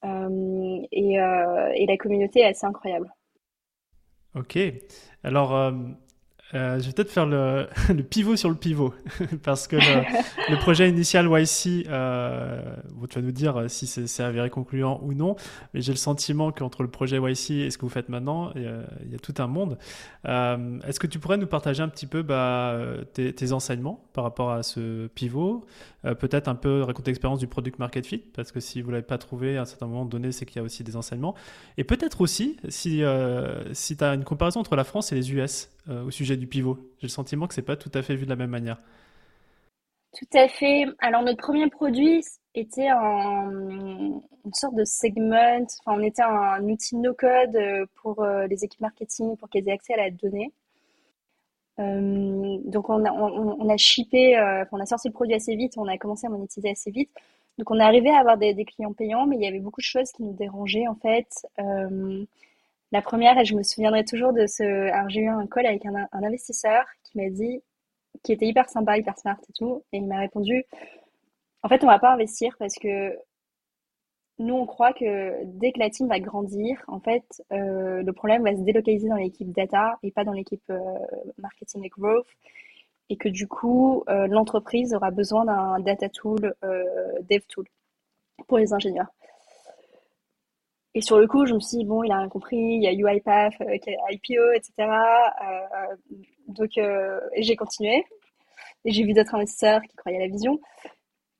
Et, et, la communauté est assez incroyable. Ok. Alors, euh, je vais peut-être faire le, le, pivot sur le pivot, parce que le, projet initial YC, euh, tu vas nous dire si c'est avéré concluant ou non, mais j'ai le sentiment qu'entre le projet YC et ce que vous faites maintenant, il y a, il y a tout un monde. Euh, Est-ce que tu pourrais nous partager un petit peu bah, tes, tes, enseignements par rapport à ce pivot euh, Peut-être un peu raconter l'expérience du product market fit, parce que si vous ne l'avez pas trouvé à un certain moment donné, c'est qu'il y a aussi des enseignements. Et peut-être aussi, si, euh, si tu as une comparaison entre la France et les US au sujet du pivot. J'ai le sentiment que c'est pas tout à fait vu de la même manière. Tout à fait. Alors notre premier produit était une sorte de segment. Enfin, on était un outil no-code pour euh, les équipes marketing pour qu'elles aient accès à la donnée. Euh, donc on a, on, a shippé, euh, on a sorti le produit assez vite, on a commencé à monétiser assez vite. Donc on est arrivé à avoir des, clients payants, mais il y avait beaucoup de choses qui nous dérangeaient en fait. La première, et je me souviendrai toujours de ce. Alors, j'ai eu un call avec un, investisseur qui m'a dit, qui était hyper sympa, hyper smart et tout, et il m'a répondu En fait, on va pas investir parce que nous, on croit que dès que la team va grandir, en fait, euh, le problème va se délocaliser dans l'équipe data et pas dans l'équipe euh, marketing et growth. Et que du coup, euh, l'entreprise aura besoin d'un data tool, dev tool pour les ingénieurs. Et sur le coup, je me suis dit, bon, il a rien compris, il y a UiPath, euh, IPO, etc. Euh, donc, euh, j'ai continué. Et j'ai vu d'autres investisseurs qui croyaient à la vision.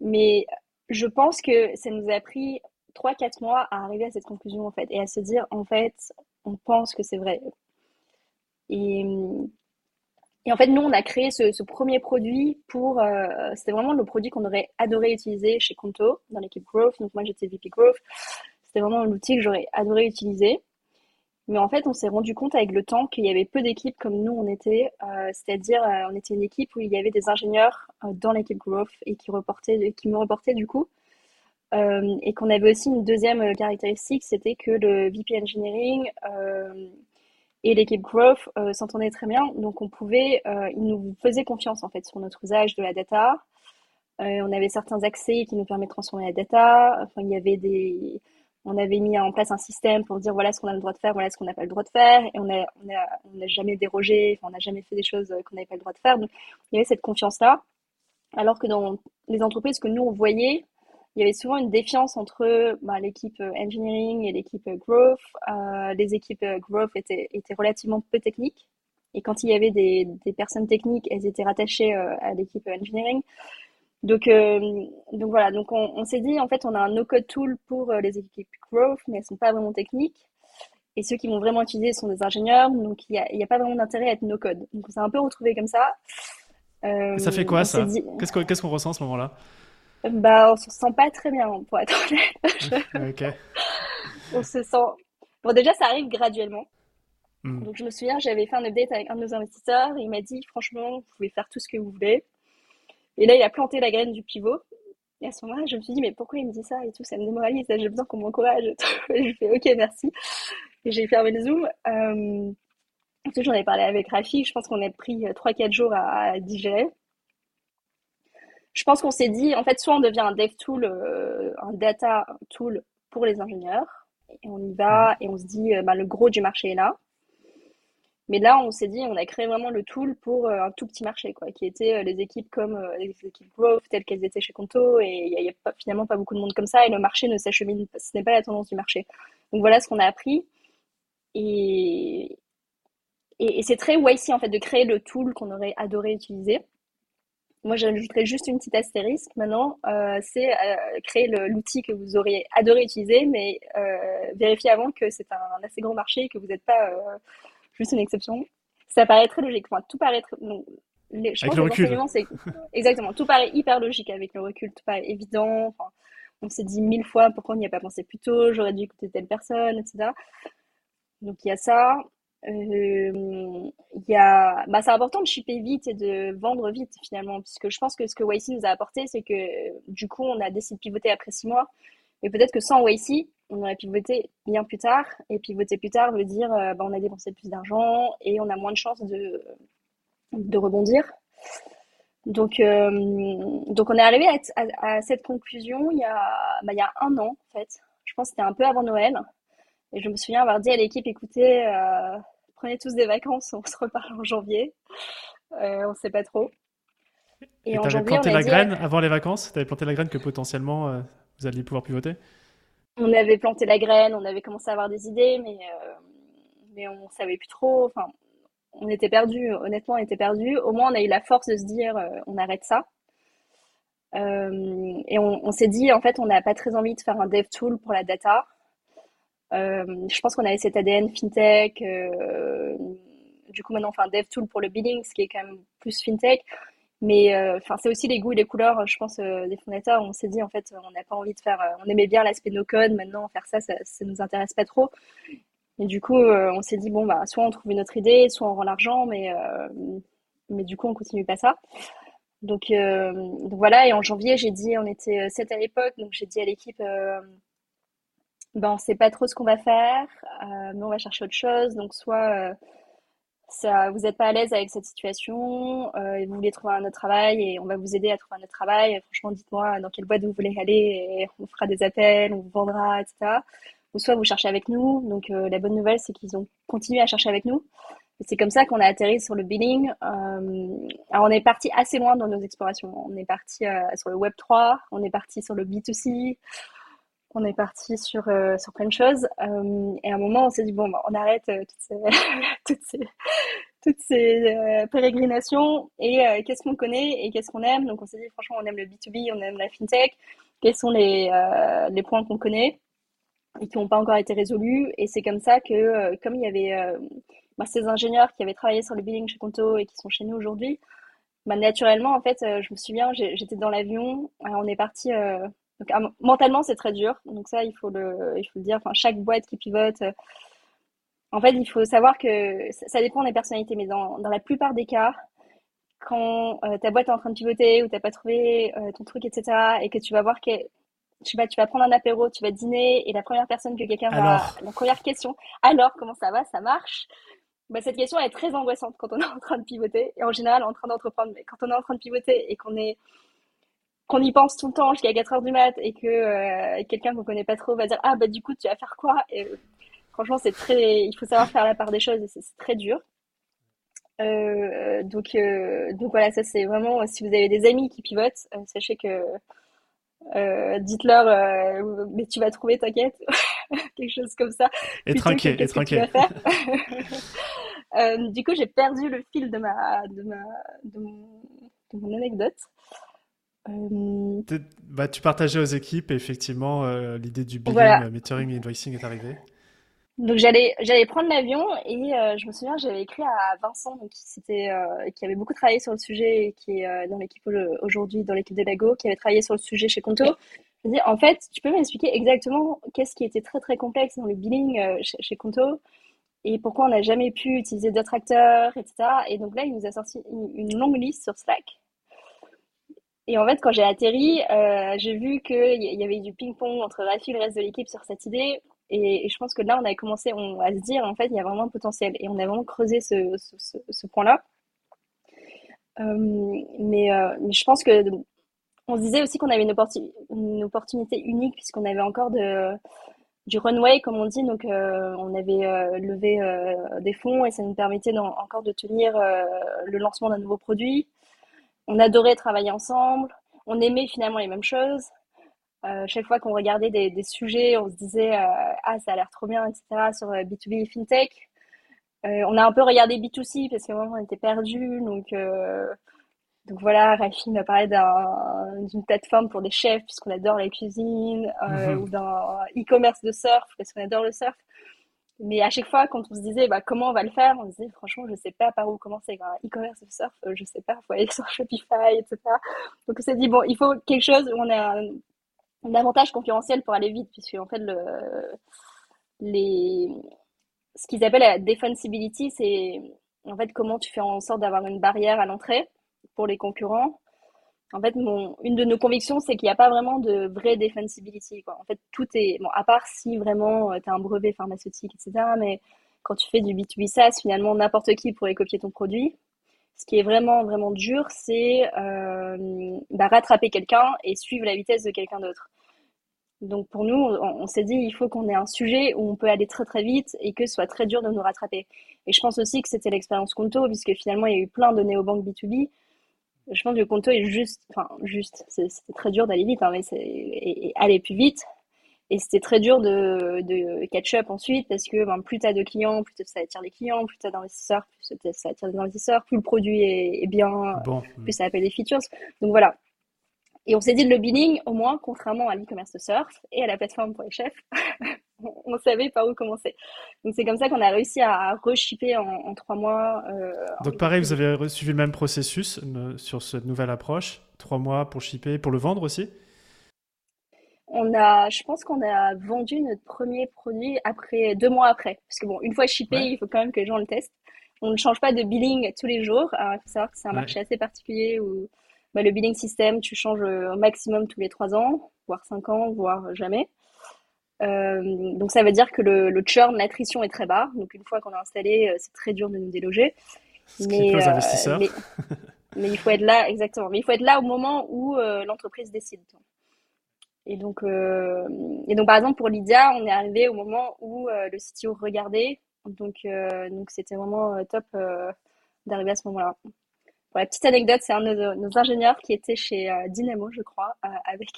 Mais je pense que ça nous a pris 3-4 mois à arriver à cette conclusion, en fait, et à se dire, en fait, on pense que c'est vrai. Et, et, en fait, nous, on a créé ce, premier produit pour. C'était vraiment le produit qu'on aurait adoré utiliser chez Conto, dans l'équipe Growth. Donc, moi, j'étais VP Growth. C'était vraiment l'outil que j'aurais adoré utiliser. Mais en fait, on s'est rendu compte avec le temps qu'il y avait peu d'équipes comme nous on était, euh, c'est-à-dire euh, on était une équipe où il y avait des ingénieurs euh, dans l'équipe Growth et qui, reportaient, qui me reportaient du coup. et qu'on avait aussi une deuxième caractéristique, c'était que le VP Engineering et l'équipe growth s'entendait très bien. Donc on pouvait, ils nous faisaient confiance en fait sur notre usage de la data. on avait certains accès qui nous permettaient de transformer la data. Enfin, il y avait des on avait mis en place un système pour dire voilà ce qu'on a le droit de faire, voilà ce qu'on n'a pas le droit de faire, et on n'a a, jamais dérogé, on n'a jamais fait des choses qu'on n'avait pas le droit de faire. Il y avait cette confiance-là. Alors que dans les entreprises que nous on voyait, il y avait souvent une défiance entre bah, l'équipe engineering et l'équipe growth. Euh, les équipes growth étaient, étaient relativement peu techniques. Et quand il y avait des, personnes techniques, elles étaient rattachées euh, à l'équipe engineering. Donc, euh, donc voilà, donc on, s'est dit, en fait, on a un no-code tool pour euh, les équipes growth, mais elles ne sont pas vraiment techniques. Et ceux qui vont vraiment utiliser sont des ingénieurs, donc il n'y a, a, pas vraiment d'intérêt à être no-code. Donc on s'est un peu retrouvé comme ça. Euh, ça fait quoi ça? Qu'est-ce qu'on ressent à ce moment-là? Bah, on se sent pas très bien, pour être honnête. ok. on se sent. Bon, déjà, ça arrive graduellement. Hmm. Donc je me souviens, j'avais fait un update avec un de nos investisseurs et il m'a dit, franchement, vous pouvez faire tout ce que vous voulez. Et là, il a planté la graine du pivot. Et à ce moment-là, je me suis dit, mais pourquoi il me dit ça et tout? Ça me démoralise, j'ai besoin qu'on m'encourage. Et je fais, ok, merci. Et j'ai fermé le Zoom. Euh, j'en ai parlé avec Rafi. Je pense qu'on a pris 3-4 jours à, digérer. Je pense qu'on s'est dit, en fait, soit on devient un dev tool, euh, un data tool pour les ingénieurs, et on y va, et on se dit, euh, bah, le gros du marché est là. Mais là, on s'est dit, on a créé vraiment le tool pour euh, un tout petit marché, quoi, qui était euh, les équipes comme euh, les équipes growth telles qu'elles étaient chez Conto, et il n'y a, finalement pas beaucoup de monde comme ça, et le marché ne s'achemine, ce n'est pas la tendance du marché. Donc voilà ce qu'on a appris, et, et, c'est très YC en fait de créer le tool qu'on aurait adoré utiliser. Moi, j'ajouterais juste une petite astérisque maintenant, c'est créer l'outil que vous auriez adoré utiliser, mais vérifier avant que c'est un, assez grand marché et que vous n'êtes pas juste une exception. Ça paraît très logique. Enfin, tout paraît très... je avec le recul. exactement. Tout paraît hyper logique avec le recul. Tout paraît évident. Enfin, on s'est dit mille fois pourquoi on n'y a pas pensé plus tôt. J'aurais dû écouter telle personne, etc. Donc il y a ça. Euh, y a, bah, c'est important de shipper vite et de vendre vite finalement, puisque je pense que ce que YC nous a apporté, c'est que du coup, on a décidé de pivoter après six mois. Mais peut-être que sans YC, on aurait pivoté bien plus tard. Et pivoter plus tard veut dire euh, bah, on a dépensé plus d'argent et on a moins de chances de, de rebondir. Donc, euh, donc on est arrivé à, cette conclusion il y, a, bah, il y a un an, en fait. Je pense que c'était un peu avant Noël. Et je me souviens avoir dit à l'équipe, écoutez, euh, prenez tous des vacances, on se reparle en janvier. on ne sait pas trop. Et, tu avais planté la graine avant les vacances? Tu avais planté la graine que potentiellement vous alliez pouvoir pivoter on avait planté la graine, on avait commencé à avoir des idées, mais, euh, mais on savait plus trop. On était perdu. Honnêtement, on était perdu. Au moins, on a eu la force de se dire, euh, on arrête ça. Euh, et on, s'est dit, en fait, on n'a pas très envie de faire un dev tool pour la data. je pense qu'on avait cet ADN fintech. du coup, maintenant, on fait un dev tool pour le billing, ce qui est quand même plus fintech. Mais euh, c'est aussi les goûts et les couleurs, je pense, euh, des fondateurs. On s'est dit, en fait, on n'a pas envie de faire. Euh, on aimait bien l'aspect no code. Maintenant, faire ça, ça, ne nous intéresse pas trop. Et du coup, on s'est dit, bon, bah, soit on trouve une autre idée, soit on rend l'argent, mais, mais du coup, on continue pas ça. Donc, voilà. Et en janvier, j'ai dit, on était 7 à l'époque, donc j'ai dit à l'équipe, ben, on sait pas trop ce qu'on va faire, mais on va chercher autre chose. Donc, soit vous n'êtes pas à l'aise avec cette situation, euh, vous voulez trouver un autre travail et on va vous aider à trouver un autre travail. Franchement, dites-moi dans quelle boîte vous voulez aller et on fera des appels, on vous vendra, etc. Ou soit vous cherchez avec nous. Donc euh, la bonne nouvelle, c'est qu'ils ont continué à chercher avec nous. C'est comme ça qu'on a atterri sur le billing. Euh, alors on est parti assez loin dans nos explorations. On est parti sur le Web 3, on est parti sur le B2C, on est parti sur, euh, sur plein de choses. Euh, et à un moment, on s'est dit, bon, bah, on arrête euh, toutes ces, toutes ces, pérégrinations et qu'est-ce qu'on connaît et qu'est-ce qu'on aime? Donc, on s'est dit, franchement, on aime le B2B, on aime la fintech. Quels sont les, les points qu'on connaît et qui n'ont pas encore été résolus? Et c'est comme ça que, comme il y avait bah, ces ingénieurs qui avaient travaillé sur le billing chez Conto et qui sont chez nous aujourd'hui, bah, naturellement, en fait, je me souviens, j'étais dans l'avion, on est parti donc, ah, mentalement, c'est très dur. Donc, ça, il faut le, il faut le dire. Enfin, chaque boîte qui pivote, euh, en fait, il faut savoir que ça, dépend des personnalités. Mais dans, dans la plupart des cas, quand euh, ta boîte est en train de pivoter ou tu n'as pas trouvé euh, ton truc, etc., et que tu vas voir que tu vas, tu vas prendre un apéro, tu vas dîner, et la première personne que quelqu'un va. La première question, alors, comment ça va? Ça marche bah, cette question est très angoissante quand on est en train de pivoter et en général en train d'entreprendre. Mais quand on est en train de pivoter et qu'on est qu'on y pense tout le temps jusqu'à 4 heures du mat et que euh, quelqu'un qu'on connaît pas trop va dire ah bah du coup tu vas faire quoi? Et euh, franchement c'est très il faut savoir faire la part des choses et c'est très dur. Euh, donc donc voilà ça c'est vraiment si vous avez des amis qui pivotent sachez que dites-leur mais tu vas trouver t'inquiète quelque chose comme ça et tranquille et tranquille du coup j'ai perdu le fil de ma de ma de mon anecdote euh, bah, tu partageais aux équipes et effectivement, euh, l'idée du billing, voilà. Euh, metering et invoicing est arrivée. Donc j'allais j'allais prendre l'avion et je me souviens j'avais écrit à Vincent donc, qui qui avait beaucoup travaillé sur le sujet et qui est dans l'équipe aujourd'hui dans l'équipe de Lago qui avait travaillé sur le sujet chez Conto. Je me dis en fait tu peux m'expliquer exactement qu'est-ce qui était très très complexe dans le billing chez, chez, Conto et pourquoi on n'a jamais pu utiliser d'autres acteurs etc. Et donc là il nous a sorti une longue liste sur Slack et en fait, quand j'ai atterri, euh, j'ai vu qu'il y avait du ping-pong entre Rafi et le reste de l'équipe sur cette idée. Et, je pense que là, on a commencé on, à se dire, en fait, il y a vraiment un potentiel. Et on a vraiment creusé ce, ce, ce, point-là. Euh, mais, euh, mais, je pense que on se disait aussi qu'on avait une, opportunité unique puisqu'on avait encore de, du runway, comme on dit. Donc, on avait levé des fonds et ça nous permettait encore de tenir le lancement d'un nouveau produit on adorait travailler ensemble, on aimait finalement les mêmes choses. Euh, chaque fois qu'on regardait des, sujets, on se disait euh, ah ça a l'air trop bien, etc. sur B2B euh, et fintech. on a un peu regardé B2C parce qu'à un moment on était perdu, donc donc voilà, Rafi m'a parlé d'une plateforme pour des chefs puisqu'on adore la cuisine, mhm. ou d'un e-commerce de surf parce qu'on adore le surf. Mais à chaque fois, quand on se disait bah, comment on va le faire, on se disait franchement, je sais pas par où commencer. E-commerce de surf, euh, je sais pas, il faut aller sur Shopify, etc. Donc on s'est dit, bon, il faut quelque chose où on a un, avantage concurrentiel pour aller vite, puisque en fait, le, les, ce qu'ils appellent la defensibility, c'est en fait comment tu fais en sorte d'avoir une barrière à l'entrée pour les concurrents en fait, une de nos convictions, c'est qu'il n'y a pas vraiment de vraie defensibility. En fait, tout est, bon, à part si vraiment euh, tu as un brevet pharmaceutique, etc. Mais quand tu fais du B2B SaaS, finalement, n'importe qui pourrait copier ton produit. Ce qui est vraiment, vraiment dur, c'est euh, bah, rattraper quelqu'un et suivre la vitesse de quelqu'un d'autre. Donc pour nous, on, s'est dit, il faut qu'on ait un sujet où on peut aller très très vite et que ce soit très dur de nous rattraper. Et je pense aussi que c'était l'expérience Conto, puisque finalement, il y a eu plein de néobanques B2B je pense que le Conto est juste, enfin juste, c'était très dur d'aller vite, hein, mais c'est et, aller plus vite. Et c'était très dur de, de catch-up ensuite parce que ben, plus tu as de clients, plus ça attire les clients, plus tu as d'investisseurs, plus ça attire des investisseurs, plus le produit est, bien, plus ça appelle des features. Donc voilà. Et on s'est dit le billing, au moins, contrairement à l'e-commerce de surf et à la plateforme pour les chefs, on savait par où commencer. Donc c'est comme ça qu'on a réussi à reshipper en, en trois mois. Euh, Donc pareil, vous avez suivi le même processus euh, sur cette nouvelle approche, trois mois pour shipper, pour le vendre aussi? On a, je pense qu'on a vendu notre premier produit après deux mois après, parce que bon, une fois shippé, il faut quand même que les gens le testent. On ne change pas de billing tous les jours. il faut savoir que c'est un marché assez particulier où bah, le billing system, tu changes au maximum tous les trois ans, voire cinq ans, voire jamais. Euh, donc ça veut dire que le, le churn, l'attrition est très bas. Donc une fois qu'on a installé, euh, c'est très dur de nous déloger. mais, euh, mais, il faut être là, exactement. Mais il faut être là au moment où l'entreprise décide. Et donc, et donc par exemple pour Lydia, on est arrivé au moment où le CTO regardait. Donc donc c'était vraiment top d'arriver à ce moment-là. Pour la petite anecdote, c'est un de nos, ingénieurs qui était chez Dynamo, je crois, avec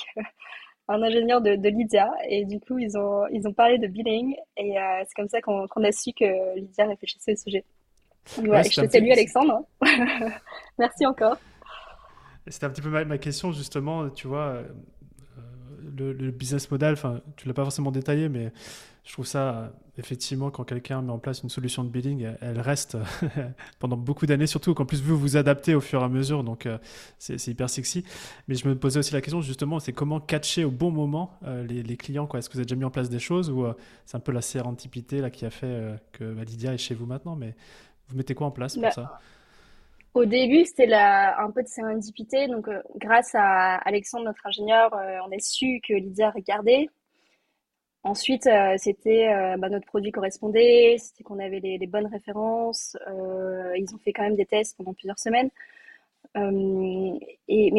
un ingénieur de, Lydia. Et du coup, ils ont, ils ont parlé de billing. Et euh, c'est comme ça qu'on a su que Lydia réfléchissait au sujet. Ouais, je te salue, Alexandre. Merci encore. C'était un petit peu ma, question, justement. Tu vois, euh, le, le, business model, enfin, tu l'as pas forcément détaillé, mais je trouve ça, effectivement, quand quelqu'un met en place une solution de billing, elle reste pendant beaucoup d'années, surtout qu'en plus vous vous adaptez au fur et à mesure, donc euh, c'est hyper sexy. Mais je me posais aussi la question, justement, c'est comment catcher au bon moment euh, les, clients Est-ce que vous avez déjà mis en place des choses ou euh, c'est un peu la sérendipité là, qui a fait que bah, Lydia est chez vous maintenant Mais vous mettez quoi en place pour bah, ça? Au début, c'était un peu de sérendipité. Donc, grâce à Alexandre, notre ingénieur, on a su que Lydia regardait Ensuite, c'était bah, notre produit correspondait, c'était qu'on avait les, bonnes références. ils ont fait quand même des tests pendant plusieurs semaines. et,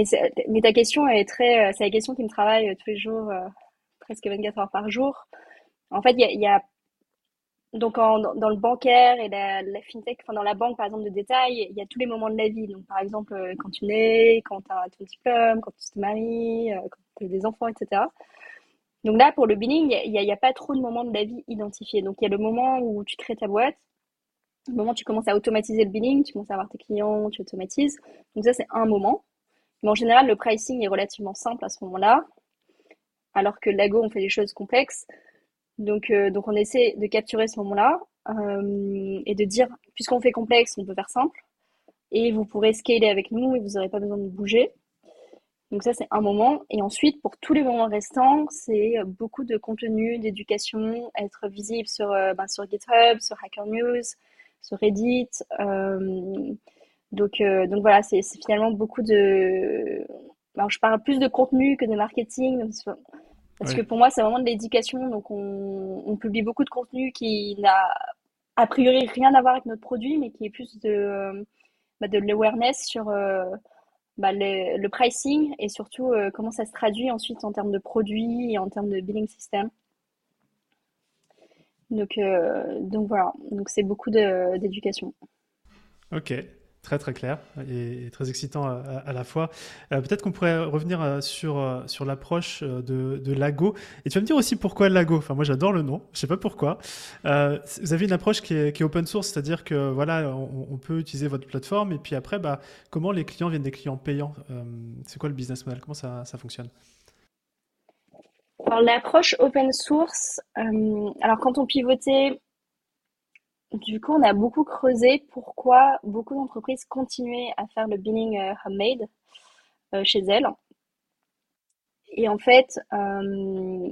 mais, ta question est très, c'est la question qui me travaille tous les jours, presque 24 heures par jour. En fait, il y a donc dans le bancaire et la, fintech, enfin dans la banque par exemple de détail, il y a tous les moments de la vie. Donc par exemple euh, quand tu nais, quand tu as ton diplôme, quand tu te maries, euh, quand tu as des enfants, etc. Donc là pour le billing, il n'y a, a, pas trop de moments de la vie identifiés. Donc il y a le moment où tu crées ta boîte, le moment où tu commences à automatiser le billing, tu commences à avoir tes clients, tu automatises. Donc ça c'est un moment. Mais en général le pricing est relativement simple à ce moment-là. Alors que Lago on fait des choses complexes. Donc, euh, donc on essaie de capturer ce moment-là euh, et de dire, puisqu'on fait complexe, on peut faire simple. Et vous pourrez scaler avec nous et vous n'aurez pas besoin de bouger. Donc ça, c'est un moment. Et ensuite, pour tous les moments restants, c'est beaucoup de contenu, d'éducation, être visible sur, euh, ben, sur GitHub, sur Hacker News, sur Reddit. Donc, donc voilà, c'est finalement beaucoup de... Alors, je parle plus de contenu que de marketing. Parce que pour moi, c'est vraiment de l'éducation. Donc, on, publie beaucoup de contenu qui n'a a priori rien à voir avec notre produit, mais qui est plus de, euh, bah, de l'awareness sur euh, bah, le, pricing et surtout euh, comment ça se traduit ensuite en termes de produits et en termes de billing system. Donc, donc voilà, donc c'est beaucoup d'éducation. Ok, très très clair et, très excitant à, la fois. Euh, peut-être qu'on pourrait revenir euh, sur, euh, sur l'approche de, de, Lago. Et tu vas me dire aussi pourquoi Lago? Enfin, moi j'adore le nom, je sais pas pourquoi. vous avez une approche qui est, qui est open source, c'est-à-dire que voilà, on, peut utiliser votre plateforme et puis après, bah, comment les clients viennent des clients payants? C'est quoi le business model? Comment ça, ça fonctionne? Alors l'approche open source, alors quand on pivotait du coup, on a beaucoup creusé pourquoi beaucoup d'entreprises continuaient à faire le billing euh, homemade euh, chez elles. Et en fait, euh,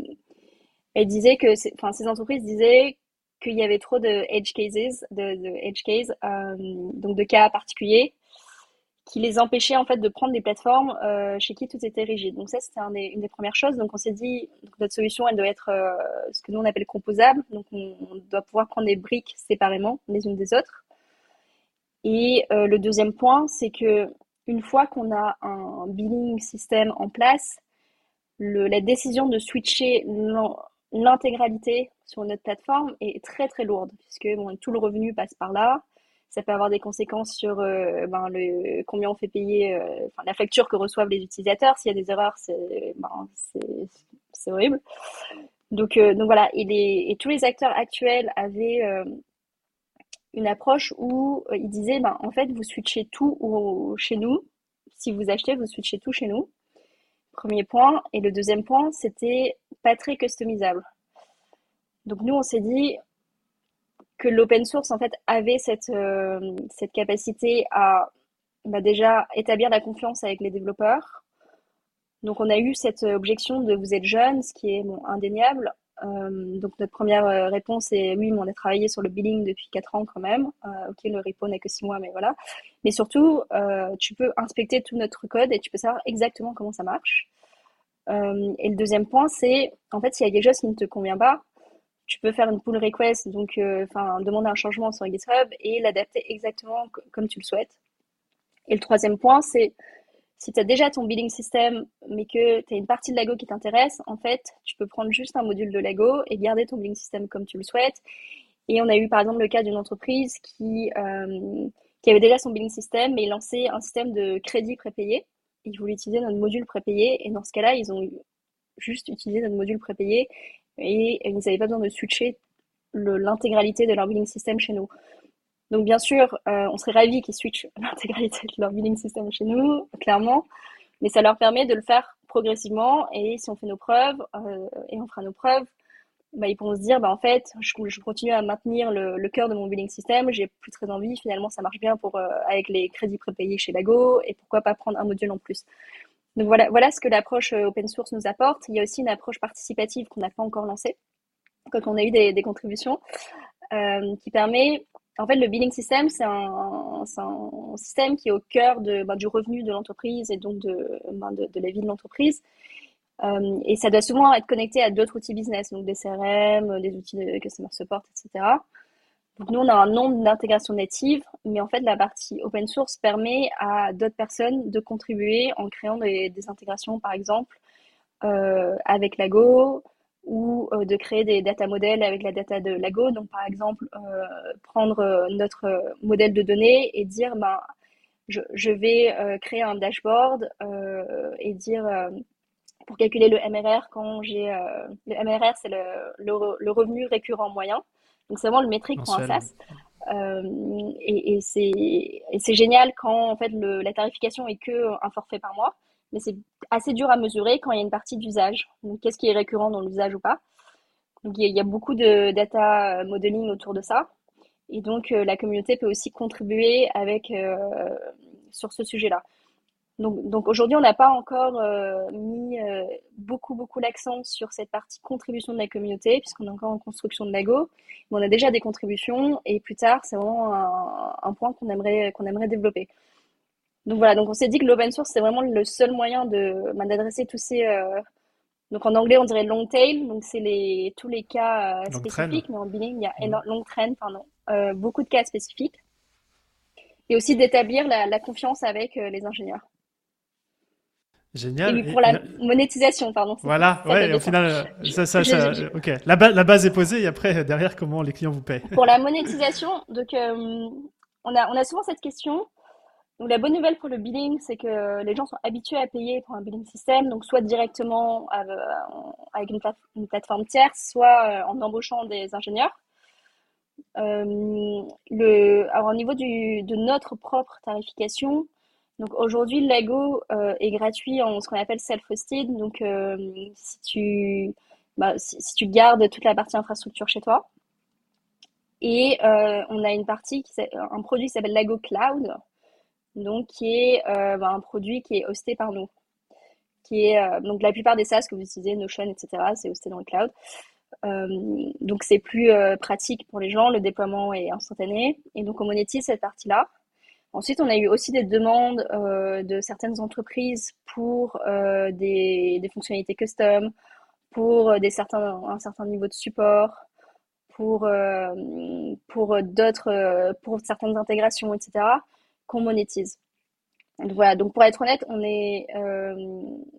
elles disaient que, ces entreprises disaient qu'il y avait trop de edge de edge cases, donc de cas particuliers, qui les empêchait en fait de prendre des plateformes euh, chez qui tout était rigide. Donc ça, c'était un une des premières choses. Donc on s'est dit, notre solution, elle doit être euh, ce que nous on appelle composable. Donc on, doit pouvoir prendre des briques séparément les unes des autres. Et euh, le deuxième point, c'est que une fois qu'on a un billing système en place, la décision de switcher l'intégralité sur notre plateforme est très très lourde puisque bon, tout le revenu passe par là ça peut avoir des conséquences sur euh, ben, le, combien on fait payer, euh, la facture que reçoivent les utilisateurs. S'il y a des erreurs, c'est ben, horrible. Donc, euh, donc voilà, et, les, et, tous les acteurs actuels avaient une approche où ils disaient, ben, en fait, vous switchez tout chez nous. Si vous achetez, vous switchez tout chez nous. Premier point. Et le deuxième point, c'était pas très customisable. Donc nous, on s'est dit, que l'open source en fait avait cette, euh, cette capacité à bah, déjà établir la confiance avec les développeurs. Donc on a eu cette objection de vous êtes jeune, ce qui est indéniable. Euh, donc notre première euh, réponse est oui, mais on a travaillé sur le billing depuis 4 ans quand même. ok, le repo n'a que 6 mois, mais voilà. Mais surtout, tu peux inspecter tout notre code et tu peux savoir exactement comment ça marche. et le deuxième point, c'est en fait s'il y a quelque chose qui ne te convient pas, tu peux faire une pull request, donc euh, enfin demander un changement sur GitHub et l'adapter exactement comme tu le souhaites. Et le troisième point, c'est si tu as déjà ton billing system, mais que tu as une partie de Lago qui t'intéresse, en fait, tu peux prendre juste un module de Lago et garder ton billing system comme tu le souhaites. Et on a eu par exemple le cas d'une entreprise qui, euh, qui avait déjà son billing system, mais lançait un système de crédit prépayé. Ils voulaient utiliser notre module prépayé, et dans ce cas-là, ils ont juste utilisé notre module prépayé et ils n'avaient pas besoin de switcher l'intégralité de leur billing system chez nous. Donc bien sûr, euh, on serait ravis qu'ils switchent l'intégralité de leur billing system chez nous, clairement, mais ça leur permet de le faire progressivement. Et si on fait nos preuves euh, et on fera nos preuves, bah, ils pourront se dire bah, en fait, je, continue à maintenir le, le, cœur de mon billing system, j'ai plus très envie, finalement ça marche bien pour, euh, avec les crédits prépayés chez Lago et pourquoi pas prendre un module en plus? Donc voilà, ce que l'approche euh, open source nous apporte. Il y a aussi une approche participative qu'on n'a pas encore lancée, quand on a eu des, contributions, euh, qui permet, en fait, le billing system, c'est un, système qui est au cœur ben, du revenu de l'entreprise et donc de, ben, la vie de l'entreprise. et ça doit souvent être connecté à d'autres outils business, donc des CRM, des outils de customer support, etc. Donc nous, on a un nombre d'intégrations natives, mais en fait, la partie open source permet à d'autres personnes de contribuer en créant des, intégrations, par exemple, euh, avec Lago ou euh, de créer des data models avec la data de Lago. Donc, par exemple, euh, prendre notre modèle de données et dire, ben, je, vais créer un dashboard et dire, pour calculer le MRR, quand j'ai... le MRR, c'est le revenu récurrent moyen. Donc c'est vraiment le métrique pour un SaaS. Euh, et, et c'est génial quand en fait le, la tarification est que un forfait par mois, mais c'est assez dur à mesurer quand il y a une partie d'usage. Donc qu'est-ce qui est récurrent dans l'usage ou pas? Donc il y, a, beaucoup de data modeling autour de ça. Et donc euh, la communauté peut aussi contribuer avec euh, sur ce sujet-là. Donc, donc aujourd'hui, on n'a pas encore euh, mis euh, beaucoup, beaucoup l'accent sur cette partie contribution de la communauté, puisqu'on est encore en construction de Lago. Mais on a déjà des contributions, et plus tard, c'est vraiment un, un, point qu'on aimerait, qu'on aimerait développer. Donc voilà, donc on s'est dit que l'open source, c'est vraiment le seul moyen de bah, d'adresser tous ces... Euh, donc en anglais, on dirait long tail, donc c'est les, tous les cas spécifiques, mais en billing, il y a mmh. long trend, pardon, beaucoup de cas spécifiques. Et aussi d'établir la, la confiance avec les ingénieurs. Génial. Et pour la monétisation, pardon. Voilà, ouais, au final, euh, ça, ça, ça, ok. La, la, base est posée et après, derrière, comment les clients vous paient Pour la monétisation, donc, euh, on, a, on a souvent cette question. Donc, la bonne nouvelle pour le billing, c'est que les gens sont habitués à payer pour un billing système, donc soit directement avec une, une, plateforme tierce, soit euh, en embauchant des ingénieurs. le, alors, au niveau du, de notre propre tarification, donc aujourd'hui, Lego euh, est gratuit en ce qu'on appelle self-hosted. Donc euh, si tu bah, si, tu gardes toute la partie infrastructure chez toi. Et euh, on a une partie, qui, un produit qui s'appelle Lego Cloud, donc qui est bah, un produit qui est hosté par nous. Qui est, donc la plupart des SaaS que vous utilisez, Notion, etc., c'est hosté dans le cloud. donc c'est plus pratique pour les gens, le déploiement est instantané. Et donc on monétise cette partie-là. Ensuite, on a eu aussi des demandes euh, de certaines entreprises pour euh, des, fonctionnalités custom, pour euh, des certains, un certain niveau de support, pour, pour d'autres, pour certaines intégrations, etc., qu'on monétise. Donc, voilà, donc pour être honnête, on est,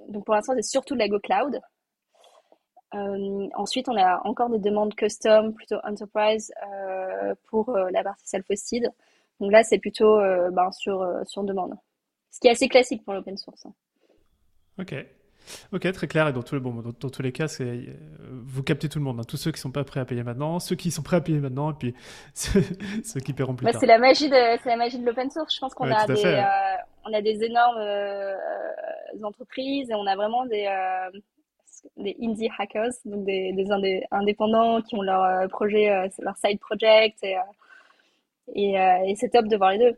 donc pour l'instant, c'est surtout de la Go Cloud. ensuite, on a encore des demandes custom, plutôt enterprise, pour la partie self-hosted. Donc là, c'est plutôt euh, ben, sur, euh, sur demande. Ce qui est assez classique pour l'open source. Hein. Ok. Ok, très clair. Et dans tous les, bon, dans, tous les cas, c'est, euh, vous captez tout le monde. Hein. Tous ceux qui sont pas prêts à payer maintenant, ceux qui sont prêts à payer maintenant, et puis ceux, qui paieront plus bah, tard. C'est la magie de, c'est la magie de l'open source. Je pense qu'on a, des, on a des énormes entreprises et on a vraiment des, des indie hackers, donc des, des indépendants qui ont leur projet, leur side project et euh, et, c'est top de voir les deux.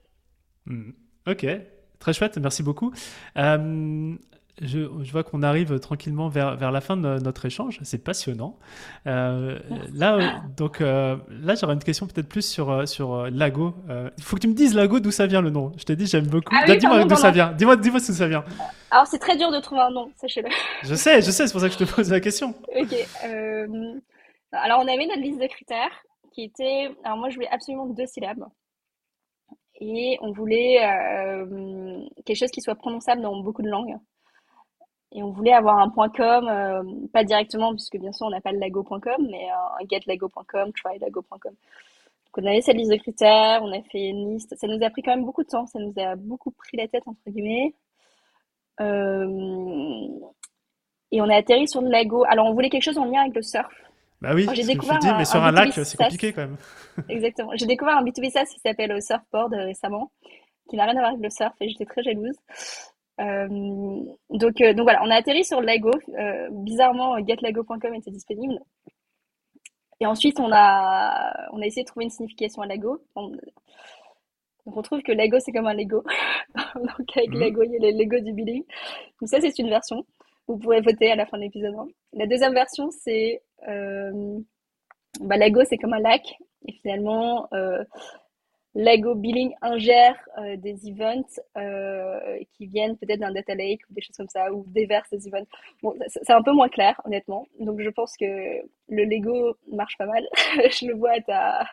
Hmm. Ok, très chouette, merci beaucoup. Euh, je, vois qu'on arrive tranquillement vers, vers, la fin de notre échange. C'est passionnant. Euh, là, donc, là, j'aurais une question peut-être plus sur, sur Lago. Il faut que tu me dises Lago d'où ça vient le nom. Je t'ai dit, j'aime beaucoup. Ah dis-moi d'où ça vient. Dis-moi dis d'où ça vient. Alors, c'est très dur de trouver un nom, sachez-le. Je sais, je sais, c'est pour ça que je te pose la question. Ok. alors, on avait notre liste de critères était. Alors, moi, je voulais absolument deux syllabes et on voulait euh, quelque chose qui soit prononçable dans beaucoup de langues. Et on voulait avoir un point .com, euh, pas directement, puisque bien sûr on n'a pas le lago.com, mais un getlago.com, trylago.com. Donc on avait cette liste de critères, on a fait une liste. Ça nous a pris quand même beaucoup de temps, ça nous a beaucoup pris la tête, entre guillemets. Euh, et on a atterri sur le lago. Alors on voulait quelque chose en lien avec le surf. Bah oui, j'ai découvert mais sur un, lac, c'est compliqué quand même. Exactement. J'ai découvert un B2B SaaS qui s'appelle euh, Surfboard euh, récemment, qui n'a rien à voir avec le surf et j'étais très jalouse. Euh, donc, euh, donc voilà, on a atterri sur Lago. Euh, bizarrement, getlago.com était disponible. Et ensuite, on a, on a essayé de trouver une signification à Lago. donc on trouve que Lego, c'est comme un Lego. donc avec mmh. Lego, il y a les Lego du billing. Donc ça, c'est une version. Vous pourrez voter à la fin de l'épisode. La deuxième version, c'est bah, Lago, c'est comme un lac. Et finalement, euh, Lego Billing ingère euh, des events euh, qui viennent peut-être d'un data lake ou des choses comme ça, ou déverse des events. C'est un peu moins clair, honnêtement. Donc, je pense que le Lego marche pas mal. je le vois à ta,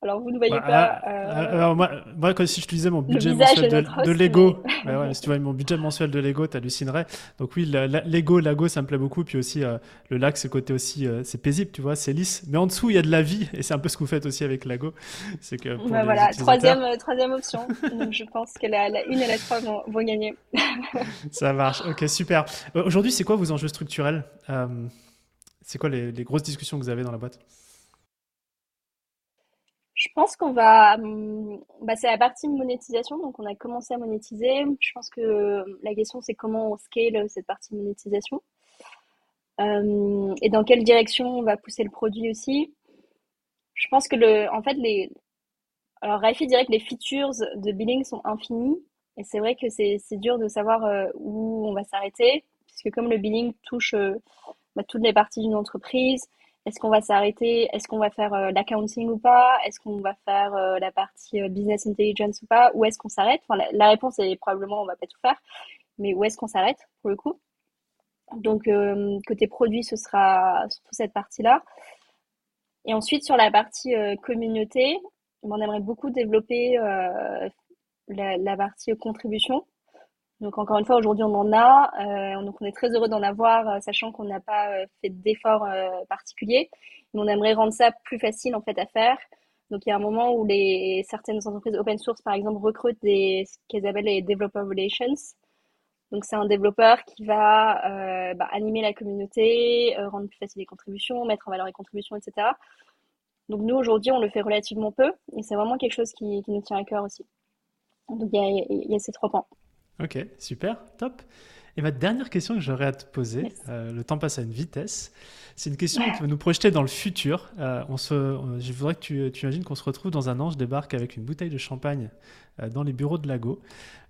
alors, vous ne voyez pas. Euh, euh, alors, moi, moi, si je disais mon budget mensuel de, Lego, ouais, si tu vois mon budget mensuel de Lego, tu hallucinerais. Donc, oui, Lego, Lego, ça me plaît beaucoup. Puis aussi, euh, le lac, ce côté aussi, c'est paisible, tu vois, c'est lisse. Mais en dessous, il y a de la vie. Et c'est un peu ce que vous faites aussi avec Lego. C'est que. voilà, troisième, troisième option. Donc, je pense que la, la une et la trois vont, vont gagner. ça marche. Ok, super. Aujourd'hui, c'est quoi vos enjeux structurels? C'est quoi les, les grosses discussions que vous avez dans la boîte? Je pense qu'on va, hum, bah, c'est la partie monétisation, donc on a commencé à monétiser. Je pense que la question c'est comment on scale cette partie monétisation euh, et dans quelle direction on va pousser le produit aussi. Je pense que le, en fait les, alors Raifi dirait que les features de billing sont infinies et c'est vrai que c'est dur de savoir euh, où on va s'arrêter puisque comme le billing touche euh, bah, toutes les parties d'une entreprise, est-ce qu'on va s'arrêter? Est-ce qu'on va faire euh, l'accounting ou pas? Est-ce qu'on va faire euh, la partie euh, business intelligence ou pas? Où est-ce qu'on s'arrête? Enfin, la, réponse est probablement on va pas tout faire, mais où est-ce qu'on s'arrête pour le coup? Donc côté produit, ce sera surtout cette partie-là. Et ensuite sur la partie communauté, on aimerait beaucoup développer la, la, partie contribution. Donc encore une fois, aujourd'hui on en a, euh, donc on est très heureux d'en avoir, euh, sachant qu'on n'a pas euh, fait d'efforts particuliers. Mais on aimerait rendre ça plus facile en fait à faire. Donc il y a un moment où les certaines entreprises open source, par exemple, recrutent des ce qu'elles appellent les developer relations. Donc c'est un développeur qui va bah, animer la communauté, rendre plus facile les contributions, mettre en valeur les contributions, etc. Donc nous aujourd'hui on le fait relativement peu et c'est vraiment quelque chose qui, qui, nous tient à cœur aussi. Donc il y il y a ces trois points. Ok, super, top. Et ma dernière question que j'aurais à te poser, euh, le temps passe à une vitesse, c'est une question qui va nous projeter dans le futur. Euh, on se, je voudrais que tu, tu imagines qu'on se retrouve dans un an, je débarque avec une bouteille de champagne euh, dans les bureaux de Lago.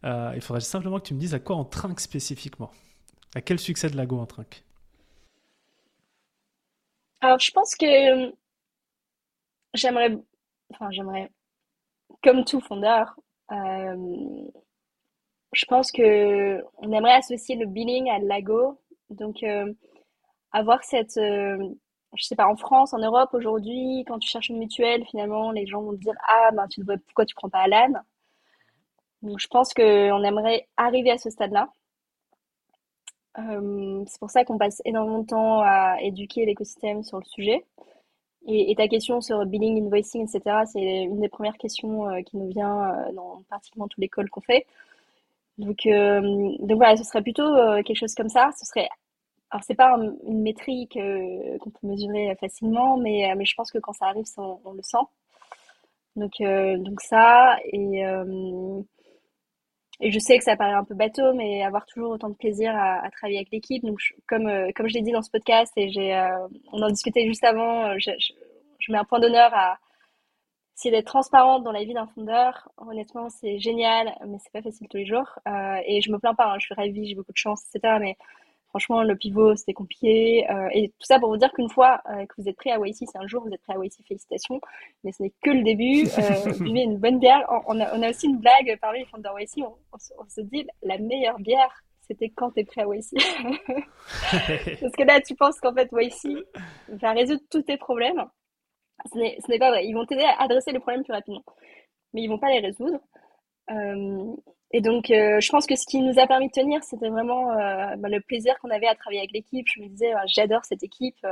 il faudrait simplement que tu me dises à quoi on trinque spécifiquement. À quel succès de Lago on trinque? Alors, je pense que j'aimerais, enfin, j'aimerais, comme tout fondeur, je pense que on aimerait associer le billing à Lago. Donc, euh, avoir cette, euh, je sais pas, en France, en Europe aujourd'hui, quand tu cherches une mutuelle, finalement, les gens vont te dire ah ben tu devrais, pourquoi tu prends pas Alan? Donc, je pense que on aimerait arriver à ce stade-là. Euh, c'est pour ça qu'on passe énormément de temps à éduquer l'écosystème sur le sujet. Et, ta question sur billing, invoicing, etc., c'est une des premières questions qui nous vient dans pratiquement tous les calls qu'on fait. Donc, euh, donc voilà, ce serait plutôt euh, quelque chose comme ça. Ce serait, alors c'est pas une métrique euh, qu'on peut mesurer facilement, mais, mais je pense que quand ça arrive, on, le sent. Donc, donc ça, et, et je sais que ça paraît un peu bateau, mais avoir toujours autant de plaisir à, travailler avec l'équipe. Donc, comme, comme je l'ai dit dans ce podcast, et j'ai, on en discutait juste avant, je, je mets un point d'honneur à, c'est d'être transparente dans la vie d'un fondeur. Honnêtement, c'est génial, mais c'est pas facile tous les jours. Euh, et je me plains pas, hein, je suis ravie, j'ai beaucoup de chance, etc. Mais franchement, le pivot, c'était compliqué. Euh, et tout ça pour vous dire qu'une fois euh, que vous êtes prêt à YC, c'est un jour vous êtes prêt à YC, félicitations. Mais ce n'est que le début. buvez une bonne bière. On a, on a, aussi une blague parmi les fondeurs YC. On, on, se dit, la meilleure bière, c'était quand tu es prêt à YC. Parce que là, tu penses qu'en fait, YC va résoudre tous tes problèmes ce n'est pas vrai. Ils vont t'aider à adresser les problèmes plus rapidement, mais ils vont pas les résoudre. Euh, et donc, euh, je pense que ce qui nous a permis de tenir, c'était vraiment euh, bah, le plaisir qu'on avait à travailler avec l'équipe. Je me disais, ah, j'adore cette équipe.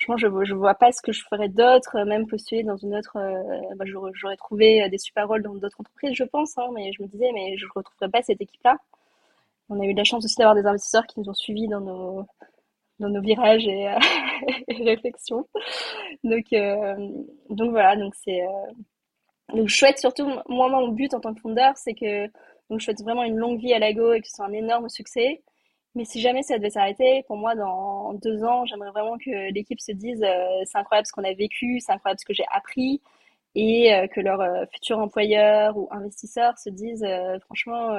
franchement, je ne vois pas ce que je ferais d'autre, même postuler dans une autre. Bah, j'aurais trouvé des super rôles dans d'autres entreprises, je pense, hein, mais je me disais, mais je ne retrouverais pas cette équipe-là. On a eu la chance aussi d'avoir des investisseurs qui nous ont suivis dans nos, dans nos virages et, euh, réflexions. Donc, euh, donc voilà, donc c'est euh, donc souhaite surtout moi mon but en tant que fondeur, c'est que donc je souhaite vraiment une longue vie à Lago et que ce soit un énorme succès. Mais si jamais ça devait s'arrêter, pour moi, dans deux ans, j'aimerais vraiment que l'équipe se dise c'est incroyable ce qu'on a vécu, c'est incroyable ce que j'ai appris, et que leurs futurs employeurs ou investisseurs se disent franchement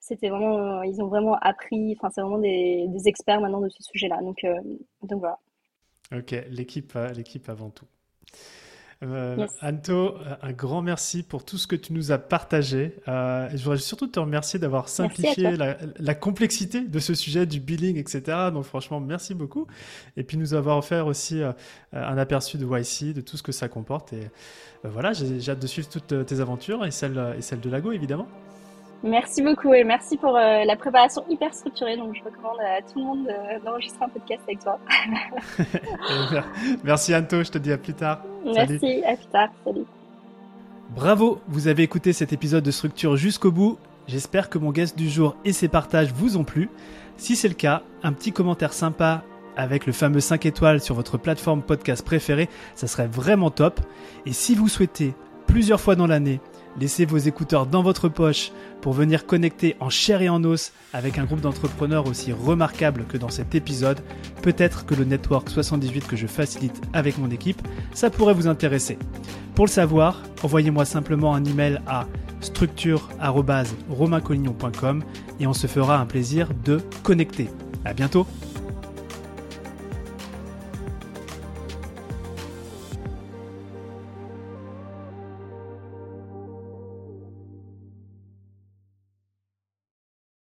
c'était vraiment, ils ont vraiment appris, enfin, c'est vraiment des, des, experts maintenant de ce sujet-là. Donc, euh, donc voilà. Ok, l'équipe, euh, l'équipe avant tout. Euh, Anto, un grand merci pour tout ce que tu nous as partagé. Euh, je voudrais surtout te remercier d'avoir simplifié la, complexité de ce sujet du billing, etc. Donc franchement, merci beaucoup. Et puis nous avoir offert aussi euh, un aperçu de YC, de tout ce que ça comporte. Et voilà, j'ai hâte de suivre toutes tes aventures et celles, et celles de Lago, évidemment. Merci beaucoup et merci pour euh, la préparation hyper structurée. Donc, je recommande à tout le monde d'enregistrer un podcast avec toi. merci Anto, je te dis à plus tard. Merci, à plus tard. Salut. Bravo, vous avez écouté cet épisode de Structure jusqu'au bout. J'espère que mon guest du jour et ses partages vous ont plu. Si c'est le cas, un petit commentaire sympa avec le fameux 5 étoiles sur votre plateforme podcast préférée, ça serait vraiment top. Et si vous souhaitez plusieurs fois dans l'année Laissez vos écouteurs dans votre poche pour venir connecter en chair et en os avec un groupe d'entrepreneurs aussi remarquable que dans cet épisode. Peut-être que le Network 78 que je facilite avec mon équipe, ça pourrait vous intéresser. Pour le savoir, envoyez-moi simplement un email à structure.romaincollignon.com et on se fera un plaisir de connecter. À bientôt!